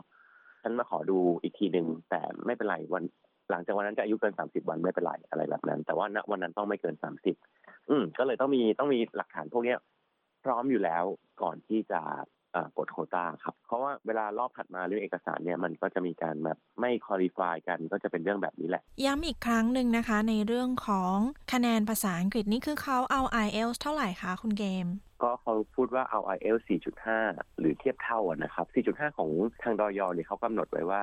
ฉันมาขอดูอีกทีหนึ่งแต่ไม่เป็นไรวัน หลังจากวันนั้นจะอายุเกินสามสิบวันไม่เป็นไรอะไรแบบนั้น แต่ว่าณวันนั้นต้องไม่เกินสามสิบอืม ก็เลยต้องมีต้องมีหลักฐานพวกเนี้ย พร้อมอยู่แล้วก่อนที่จะกดโคต้าครับ เพราะว่าเวลารอบถัดมาเรื่องเอกสารเนี่ยมันก็จะมีการแบบไม่คอลี่ฟายกันก็จะเป็นเรื่องแบบนี้แหละ ย้ำอีกครั้งหนึ่งนะคะ ในเรื่องของคะแนนภาษาอังกฤษนี่คือเขาเอา IELTS เท่าไหร่คะคุณเกมก็เขาพูดว่าเอา IELTS 4.5 หรือเทียบเท่านะครับ 4.5 ของทางดอยอเนี่ยเขากำหนดไว้ว่า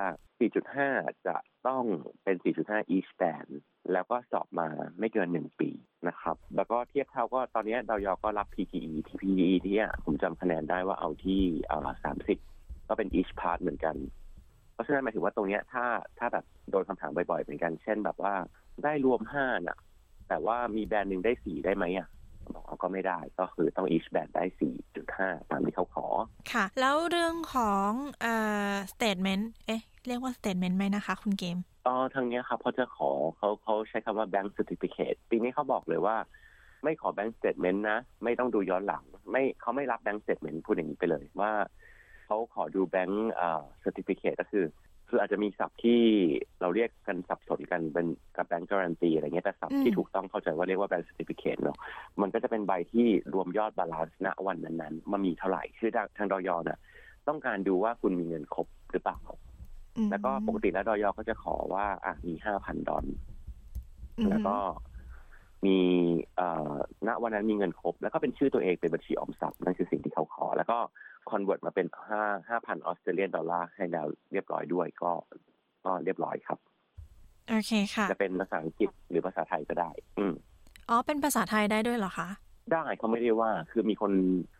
4.5 จะต้องเป็น 4.5 each band แล้วก็สอบมาไม่เกินหนึ่งปีนะครับ แล้วก็เทียบเท่าก็ตอนนี้ดอยอก็รับ PTE ที่ PTE ที่ผมจำคะแนนได้ว่าเอาที่เอาสามสิบก็เป็น each part เหมือนกัน เพราะฉะนั้นหมายถึงว่าตรงนี้ถ้าถ้าแบบโดนคำถามบ่อยๆเหมือนกัน เช่นแบบว่าได้รวมห้าน่ะ แต่ว่ามีแบรนด์หนึ่งได้สี่ได้ไหมอะ บอกเขาก็ไม่ได้ก็คือต้อง each band ได้สี่จุดห้าตามที่เขาขอ ค่ะ แล้วเรื่องของเอ่อ statement เอ๊ะ เรียกว่า statement ไหมนะคะ คุณเกมอ๋อทางนี้ครับเขาจะขอเขาเขาใช้คำว่า bank certificate ปีนี้เขาบอกเลยว่า ไม่ขอ bank statement นะ ไม่ต้องดูย้อนหลัง ไม่เขาไม่รับ bank statement พูดอย่างนี้ไปเลยว่าเขาขอดู bank อ่า certificate ก็คือ คืออาจจะมีศัพท์ที่เราเรียกกันสับสนกันเป็นกับ bank guarantee อะไรเงี้ยแต่ศัพท์ที่ถูกต้องเข้าใจว่าเรียกว่า bank certificate เนาะมันก็จะเป็นใบที่รวมยอด balance ณวันนั้นๆมามีเท่าไหร่คือทางดอยอน่ะ ต้องการดูว่าคุณมีเงินครบหรือเปล่า แล้วก็ปกติแล้วดย. เขาจะขอว่าอะมีห้าพันดอลแล้วก็ มีเอ่อณวันนั้นมีเงินครบ แล้วก็เป็นชื่อตัวเองเป็นบัญชีออมทรัพย์นั่นคือสิ่งที่เขาขอ แล้วก็convert มาเป็นห้าห้าพัน Australian dollar ให้แล้วเรียบร้อยด้วยก็ก็เรียบร้อยครับ โอเคค่ะ จะเป็นภาษาอังกฤษหรือภาษาไทยก็ได้ อืมอ๋อ เป็นภาษาไทยได้ด้วยเหรอคะได้เขาไม่ได้ว่าคือมีคน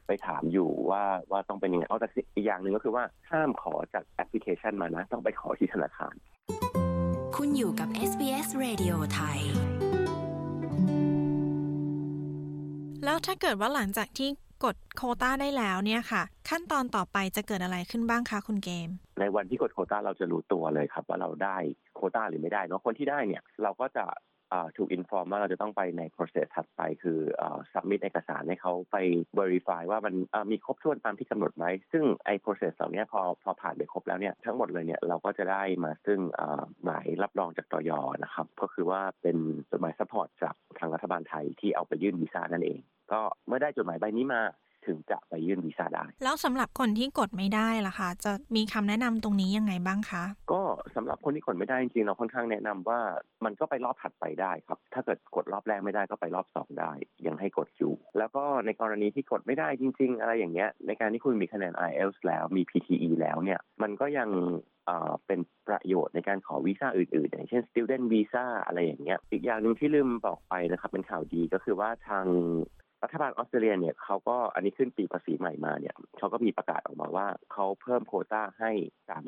ไปถามอยู่ว่าว่าต้องเป็นยังไงเอาแต่อีกอย่างหนึ่งก็คือว่าห้ามขอจากแอปพลิเคชันมานะ ต้องไปขอที่ธนาคาร คุณอยู่กับ SBS Radio ไทย แล้วถ้าเกิดว่าหลังจากที่กดโคต้าได้แล้วเนี่ยค่ะ ขั้นตอนต่อไปจะเกิดอะไรขึ้นบ้างคะคุณเกม ในวันที่กดโคต้าเราจะรู้ตัวเลยครับ ว่าเราได้โคต้าหรือไม่ได้เนาะคนที่ได้เนี่ยเราก็จะถูกอินฟอร์มว่าเราจะต้องไปใน process ถัดไปคือ submit เอกสารให้เขาไป verify ว่ามันมีครบถ้วนตามที่กำหนดไหม ซึ่งไอ้ process เหล่านี้พอพอผ่านไปครบแล้วเนี่ยทั้งหมดเลยเนี่ยเราก็จะได้มาซึ่งหมายรับรองจากตยนะครับ ก็คือว่าเป็นจดหมาย support จากทางรัฐบาลไทยที่เอาไปยื่นวีซ่านั่นเอง ก็เมื่อได้จดหมายใบนี้มาถึงจะไปยื่นวีซ่าได้ แล้วสำหรับคนที่กดไม่ได้ล่ะคะจะมีคำแนะนำตรงนี้ยังไงบ้างคะ ก็สำหรับคนที่กดไม่ได้จริงๆเราค่อนข้างแนะนำว่ามันก็ไปรอบถัดไปได้ครับ ถ้าเกิดกดรอบแรกไม่ได้ก็ไปรอบสองได้ ยังให้กดอยู่ แล้วก็ในกรณีที่กดไม่ได้จริง ๆ อะไรอย่างเงี้ยในการที่คุณมีคะแนน IELTS แล้วมี PTE แล้วเนี่ยมันก็ยังเป็นประโยชน์ในการขอวีซ่าอื่น ๆ อย่างเช่น student visa อะไรอย่างเงี้ย อีกอย่างหนึ่งที่ลืมบอกไปนะครับ เป็นข่าวดีก็คือว่าทาง รัฐบาลออสเตรเลียเนี่ยเขาก็อันนี้ขึ้นปีภาษีใหม่มาเนี่ยเขาก็มีประกาศออกมาว่าเขาเพิ่มโคต้าให้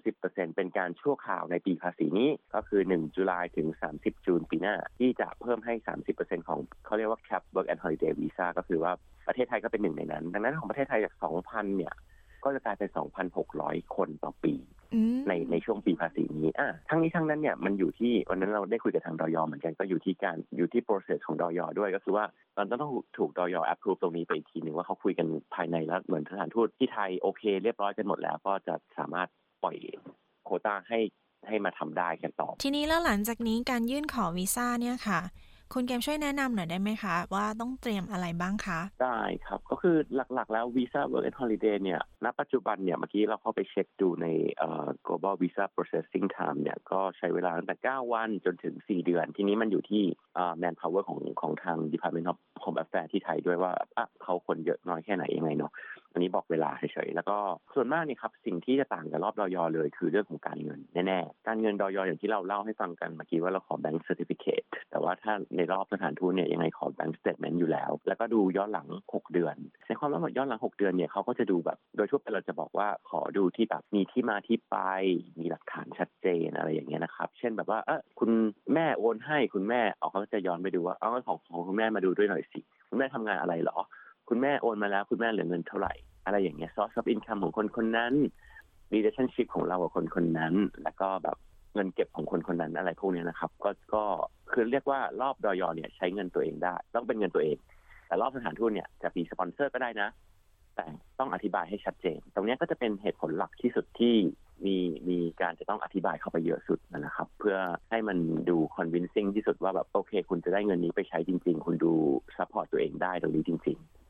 30%เป็นการชั่วคราวในปีภาษีนี้ก็คือ 1 จุลายถึง 30 จูนปีหน้า ที่จะเพิ่มให้ 30%ของเขาเรียกว่า cap work and holiday visa ก็คือว่าประเทศไทยก็เป็นหนึ่งในนั้น ดังนั้นของประเทศไทยจาก 2,000 เนี่ยก็จะกลายเป็น 2,600 คนต่อปี ในในช่วงปีภาษีนี้อะทั้งนี้ทั้งนั้นเนี่ยมันอยู่ที่วันนั้นเราได้คุยกับทางดอยเหมือนกันก็อยู่ที่การอยู่ที่ process ของดอยด้วยก็คือว่ามันต้องถูกดอย approve ตรงนี้ไปอีกทีหนึ่งว่าเขาคุยกันภายในแล้วเหมือนสถานทูตที่ไทยโอเค เรียบร้อยกันหมดแล้วก็จะสามารถปล่อยโคต้าให้ให้มาทำได้กันต่อ ทีนี้แล้วหลังจากนี้การยื่นขอวีซ่าเนี่ยค่ะ คุณเกมช่วยแนะนำหน่อยได้ไหมคะ ว่าต้องเตรียมอะไรบ้างคะ ได้ครับ ก็คือหลักๆ แล้ววีซ่า Work and Holiday เนี่ยณปัจจุบันเนี่ยเมื่อกี้เราเข้าไปเช็คดูใน global visa processing time เนี่ยก็ใช้เวลาตั้งแต่ 9 วันจนถึง 4 เดือน ทีนี้มันอยู่ที่ manpower ของของทาง Department of Home Affairs ที่ไทยด้วยว่าอะเขาคนเยอะน้อยแค่ไหนยังไงเนาะ อันนี้บอกเวลาเฉยๆ แล้วก็ส่วนมากนี่ครับสิ่งที่จะต่างกับรอบดอยอเลยคือเรื่องของการเงินแน่ๆ การเงินดอยออย่างที่เราเล่าให้ฟังกันเมื่อกี้ว่าเราขอ bank certificateแต่ว่าถ้าในรอบสถานทูตเนี่ยยังไงขอ bank statement อยู่แล้ว แล้วก็ดูย้อนหลัง 6 เดือน ในความว่าย้อนหลัง 6 เดือนเนี่ยเขาก็จะดูแบบโดยทั่วไปเราจะบอกว่าขอดูที่แบบมีที่มาที่ไปมีหลักฐานชัดเจนอะไรอย่างเงี้ยนะครับเช่นแบบว่าเออคุณแม่โอนให้คุณแม่เอาเขาจะย้อนไปดูว่าเอาของของคุณแม่มาดูด้วยหน่อยสิคุณแม่ทำงานอะไรหรอ คุณแม่โอนมาแล้ว คุณแม่เหลือเงินเท่าไหร่ อะไรอย่างเงี้ย source of income ของคนคนนั้น relationship ของเรากับคนคนนั้น แล้วก็แบบเงินเก็บของคนคนนั้นอะไรพวกนี้นะครับ ก็ก็คือเรียกว่ารอบดอยอเนี่ยใช้เงินตัวเองได้ ต้องเป็นเงินตัวเอง แต่รอบสถานทูตเนี่ยจะมีสปอนเซอร์ก็ได้นะ แต่ต้องอธิบายให้ชัดเจน ตรงนี้ก็จะเป็นเหตุผลหลักที่สุดที่มีมีการจะต้องอธิบายเข้าไปเยอะสุดนะครับ เพื่อให้มันดู convincing ที่สุดว่าแบบโอเค คุณจะได้เงินนี้ไปใช้จริง ๆ คุณดู support ตัวเองได้ตรงนี้จริง ๆ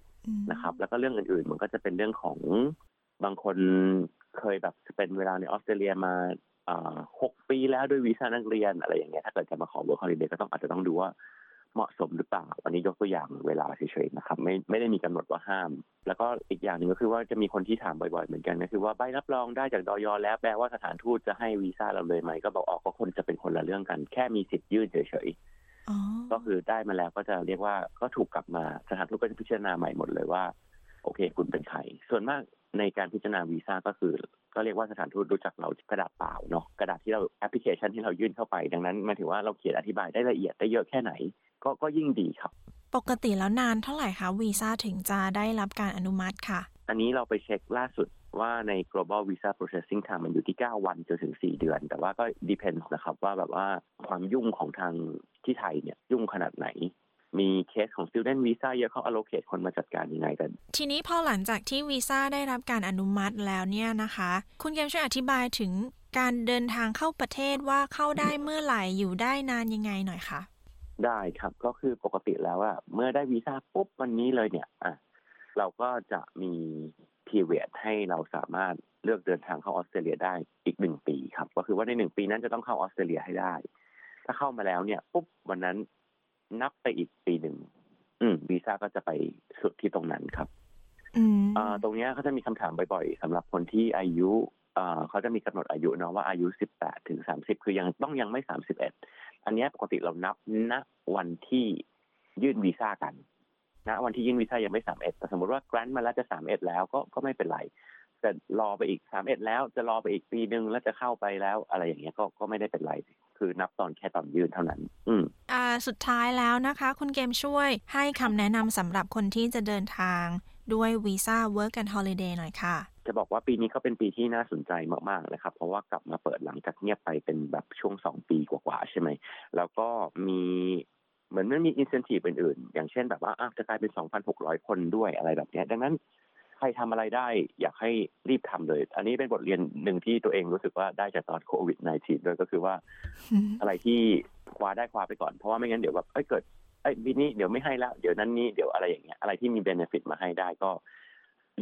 นะครับ แล้วก็เรื่องอื่นๆ มันก็จะเป็นเรื่องของบางคนเคยแบบเป็นเวลาในออสเตรเลียมาหกปีแล้วด้วยวีซ่านักเรียนอะไรอย่างเงี้ยถ้าเกิดจะมาขอ work holiday ก็ต้องอาจจะต้องดูว่าเหมาะสมหรือเปล่า อันนี้ยกตัวอย่างเวลาเฉยๆนะครับ ไม่ไม่ได้มีกำหนดว่าห้าม แล้วก็อีกอย่างหนึ่งก็คือว่าจะมีคนที่ถามบ่อยๆเหมือนกันก็คือว่าใบรับรองได้จากดอยอแล้วแปลว่าสถานทูตจะให้วีซ่าเราเลยไหมก็บอกออกก็คนจะเป็นคนละเรื่องกัน แค่มีสิทธิ์ยื่นเฉยๆ ก็คือได้มาแล้วก็จะเรียกว่าก็ถูกกลับมาสถานทูตก็จะพิจารณาใหม่หมดเลยว่า โอเค คุณเป็นใคร ส่วนมากในการพิจารณาวีซ่าก็คือ ก็เรียกว่าสถานทูตรู้จักเราจากกระดาษเปล่าเนาะกระดาษที่เราแอปพลิเคชันที่เรายื่นเข้าไป ดังนั้นมันถือว่าเราเขียนอธิบายได้ละเอียดได้เยอะแค่ไหน ก็ก็ยิ่งดีครับ ปกติแล้วนานเท่าไหร่คะวีซ่าถึงจะได้รับการอนุมัติค่ะ อันนี้เราไปเช็คล่าสุดว่าใน global visa processing time มันอยู่ที่ 9 วันจนถึง 4 เดือน แต่ว่าก็ depends นะครับว่าแบบว่า ความยุ่งของทางที่ไทยเนี่ยยุ่งขนาดไหน มีเคสของ student visa เยอะเขา allocate คนมาจัดการยังไงกัน ทีนี้พอหลังจากที่วีซ่าได้รับการอนุมัติแล้วเนี่ยนะคะ คุณเกมช่วยอธิบายถึงการเดินทางเข้าประเทศว่าเข้าได้เมื่อไหร่อยู่ได้นานยังไงหน่อยคะได้ครับก็คือปกติแล้วอะเมื่อได้วีซ่าปุ๊บวันนี้เลยเนี่ยอะเราก็จะมี period ให้เราสามารถเลือกเดินทางเข้าออสเตรเลียได้อีกหนึ่งปีครับ ก็คือว่าในหนึ่งปีนั้นจะต้องเข้าออสเตรเลียให้ได้ ถ้าเข้ามาแล้วเนี่ยปุ๊บวันนั้นนับไปอีกปีหนึ่งอืมวีซ่าก็จะไปสุดที่ตรงนั้นครับอ่าตรงนี้เขาจะมีคำถามบ่อยๆสำหรับคนที่อายุอ่าเขาจะมีกำหนดอายุเนาะว่าอายุสิบแปดถึงสามสิบคือยังต้องยังไม่สามสิบเอ็ดอันนี้ปกติเรานับณวันที่ยื่นวีซ่ากันณวันที่ยื่นวีซ่ายังไม่สามเอ็ดแต่สมมติว่าแกรนด์มาแล้วจะสามเอ็ดแล้วก็ก็ไม่เป็นไรแต่รอไปอีกสามเอ็ดแล้วจะรอไปอีกปีหนึ่งแล้วจะเข้าไปแล้วอะไรอย่างเงี้ยก็ก็ไม่ได้เป็นไร คือนับตอนแค่ตอนยื่นเท่านั้น อืมอ่าสุดท้ายแล้วนะคะ คุณเกมช่วยให้คำแนะนำสำหรับคนที่จะเดินทาง ด้วยวีซ่า Work and Holiday หน่อยค่ะ จะบอกว่าปีนี้ก็เป็นปีที่น่าสนใจมากๆนะครับ เพราะว่ากลับมาเปิดหลังจากเงียบไปเป็นแบบช่วงสองปีกว่าๆใช่ไหม แล้วก็มีเหมือนมันมีอินเซนティブอื่นๆ อย่างเช่นแบบว่าจะกลายเป็น 2,600 คนด้วยอะไรแบบนี้ดังนั้นใค รทำอะไรได้ อยากให้รีบทำเลย อันนี้เป็นบทเรียนหนึ่งที่ตัวเองรู้สึกว่าได้จากตอนโควิด -19 ด้วยก็คือว่า อะไรที่คว้าได้คว้าไปก่อน เพราะว่าไม่งั้นเดี๋ยวแบบเอ้ยเกิดไอ้ปีนี้เดี๋ยวไม่ให้แล้ว เดี๋ยวนั้นนี้เดี๋ยวอะไรอย่างเงี้ยอะไรที่มีเบนฟิตมาให้ได้ก็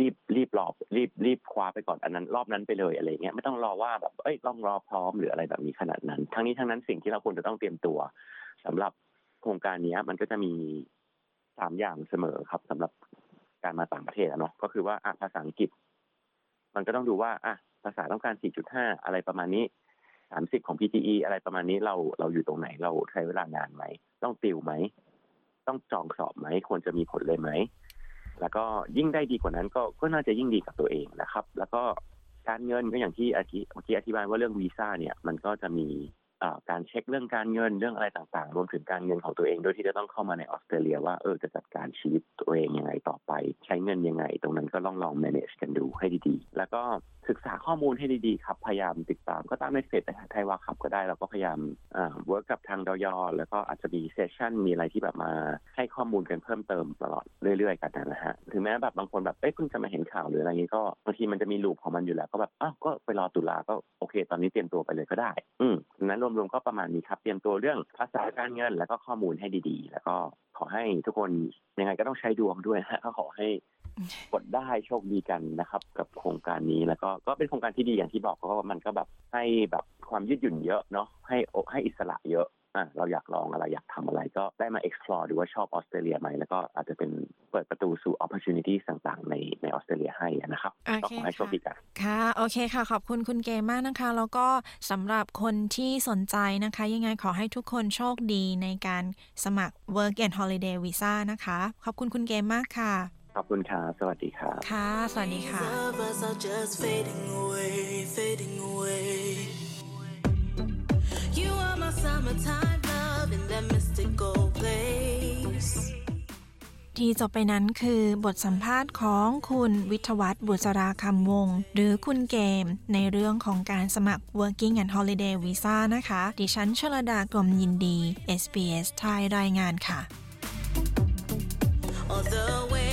รีบรีบรอบรีบรีบคว้าไปก่อนอันนั้น รอบนั้นไปเลยอะไรเงี้ยไม่ต้องรอว่าแบบเอ้ยต้องรอพร้อมหรืออะไรแบบนี้ขนาดนั้น ทั้งนี้ทั้งนั้นสิ่งที่เราควรจะต้องเตรียมตัวสำหรับโครงการนี้มันก็จะมีสามอย่างเสมอครับสำหรับ การมาต่างประเทศเนาะก็คือว่าอะภาษาอังกฤษ มันก็ต้องดูว่าอะภาษาต้องการ 4.5 อะไรประมาณนี้ 30 ของ PTE อะไรประมาณนี้เราเราอยู่ตรงไหนเราใช้เวลานานไหม ต้องติวไหม ต้องจองสอบไหมควรจะมีผลเลยไหม แล้วก็ยิ่งได้ดีกว่านั้นก็ก็น่าจะยิ่งดีกับตัวเองนะครับ แล้วก็การเงินก็อย่างที่เมื่อกี้อธิบายว่าเรื่องวีซ่าเนี่ย มันก็จะมี การเช็คเรื่องการเงินเรื่องอะไรต่างๆ รวมถึงการเงินของตัวเองโดยที่จะต้องเข้ามาในออสเตรเลียว่าเออจะจัดการชีวิตตัวเองยังไงต่อไป ใช้เงินยังไง ตรงนั้นก็ลองลอง manage กันดูให้ดีๆ แล้วก็ศึกษาข้อมูลให้ดีๆครับ พยายามติดตามก็ตามในเพจ Thai WAH Club ก็ได้เราก็พยายามอ่า work กับทางดย.แล้วก็อาจจะมี session มีอะไรที่แบบมาให้ข้อมูลกันเพิ่มเติมตลอดเรื่อยๆ กันนะฮะถึงแม้แบบบางคนแบบเอ้ยเพิ่งจะมาเห็นข่าวหรืออะไรเงี้ก็บางทีมันจะมี loop ของมันอยู่แล้วก็แบบอ้าวก็ไปรอตุลาก็โอเค ตอนนี้เตรียมตัวไปเลยก็ได้ อืมนั้นรวมๆก็ประมาณนี้ครับ เตรียมตัวเรื่องภาษาการเงิน แล้วก็ข้อมูลให้ดีๆ แล้วก็ขอให้ทุกคนยังไงก็ต้องใช้ดวงด้วยฮะก็ขอให้กดได้โชคดีกันนะครับ กับโครงการนี้แล้วก็ก็เป็นโครงการที่ดีอย่างที่บอกเพราะว่ามันก็แบบให้แบบความยืดหยุ่นเยอะเนาะให้ให้อิสระเยอะ อะเราอยากลองอะไรอยากทำอะไรก็ได้มา explore ดูว่าชอบออสเตรเลียไหมแล้วก็อาจจะเป็นเปิดประตูสู่ opportunity ต่างๆ ในในออสเตรเลียให้นะครับก็ขอให้โชคดีกันค่ะโอเคค่ะ ขอบคุณคุณเกมมากนะคะ แล้วก็สำหรับคนที่สนใจนะคะ ยังไงขอให้ทุกคนโชคดีในการสมัคร work and holiday visa นะคะ ขอบคุณคุณเกมมากค่ะขอบคุณค่ะ สวัสดีค่ะ ค่ะ สวัสดีค่ะ You are my summertime love in that mystical place ที่จบไปนั้นคือบทสัมภาษณ์ของคุณวิทวัฒน์บุษราคำวง หรือคุณเกม ในเรื่องของการสมัคร Working and Holiday Visa นะคะ ดิฉันชลดากรมยินดี SBS ไทยรายงานค่ะ Or the way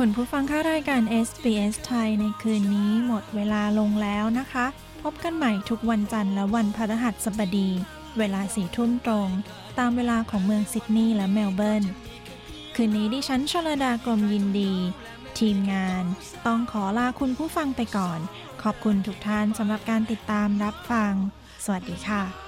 คุณผู้ฟังค่ารายการ SBS ไทยในคืนนี้หมดเวลาลงแล้วนะคะ พบกันใหม่ทุกวันจันทร์และวันพฤหัสบดี เวลาสี่ทุ่มตรง ตามเวลาของเมืองซิดนีย์และเมลเบิร์น คืนนี้ดิฉันชลดากรมยินดี ทีมงาน ต้องขอลาคุณผู้ฟังไปก่อน ขอบคุณทุกท่านสำหรับการติดตามรับฟัง สวัสดีค่ะ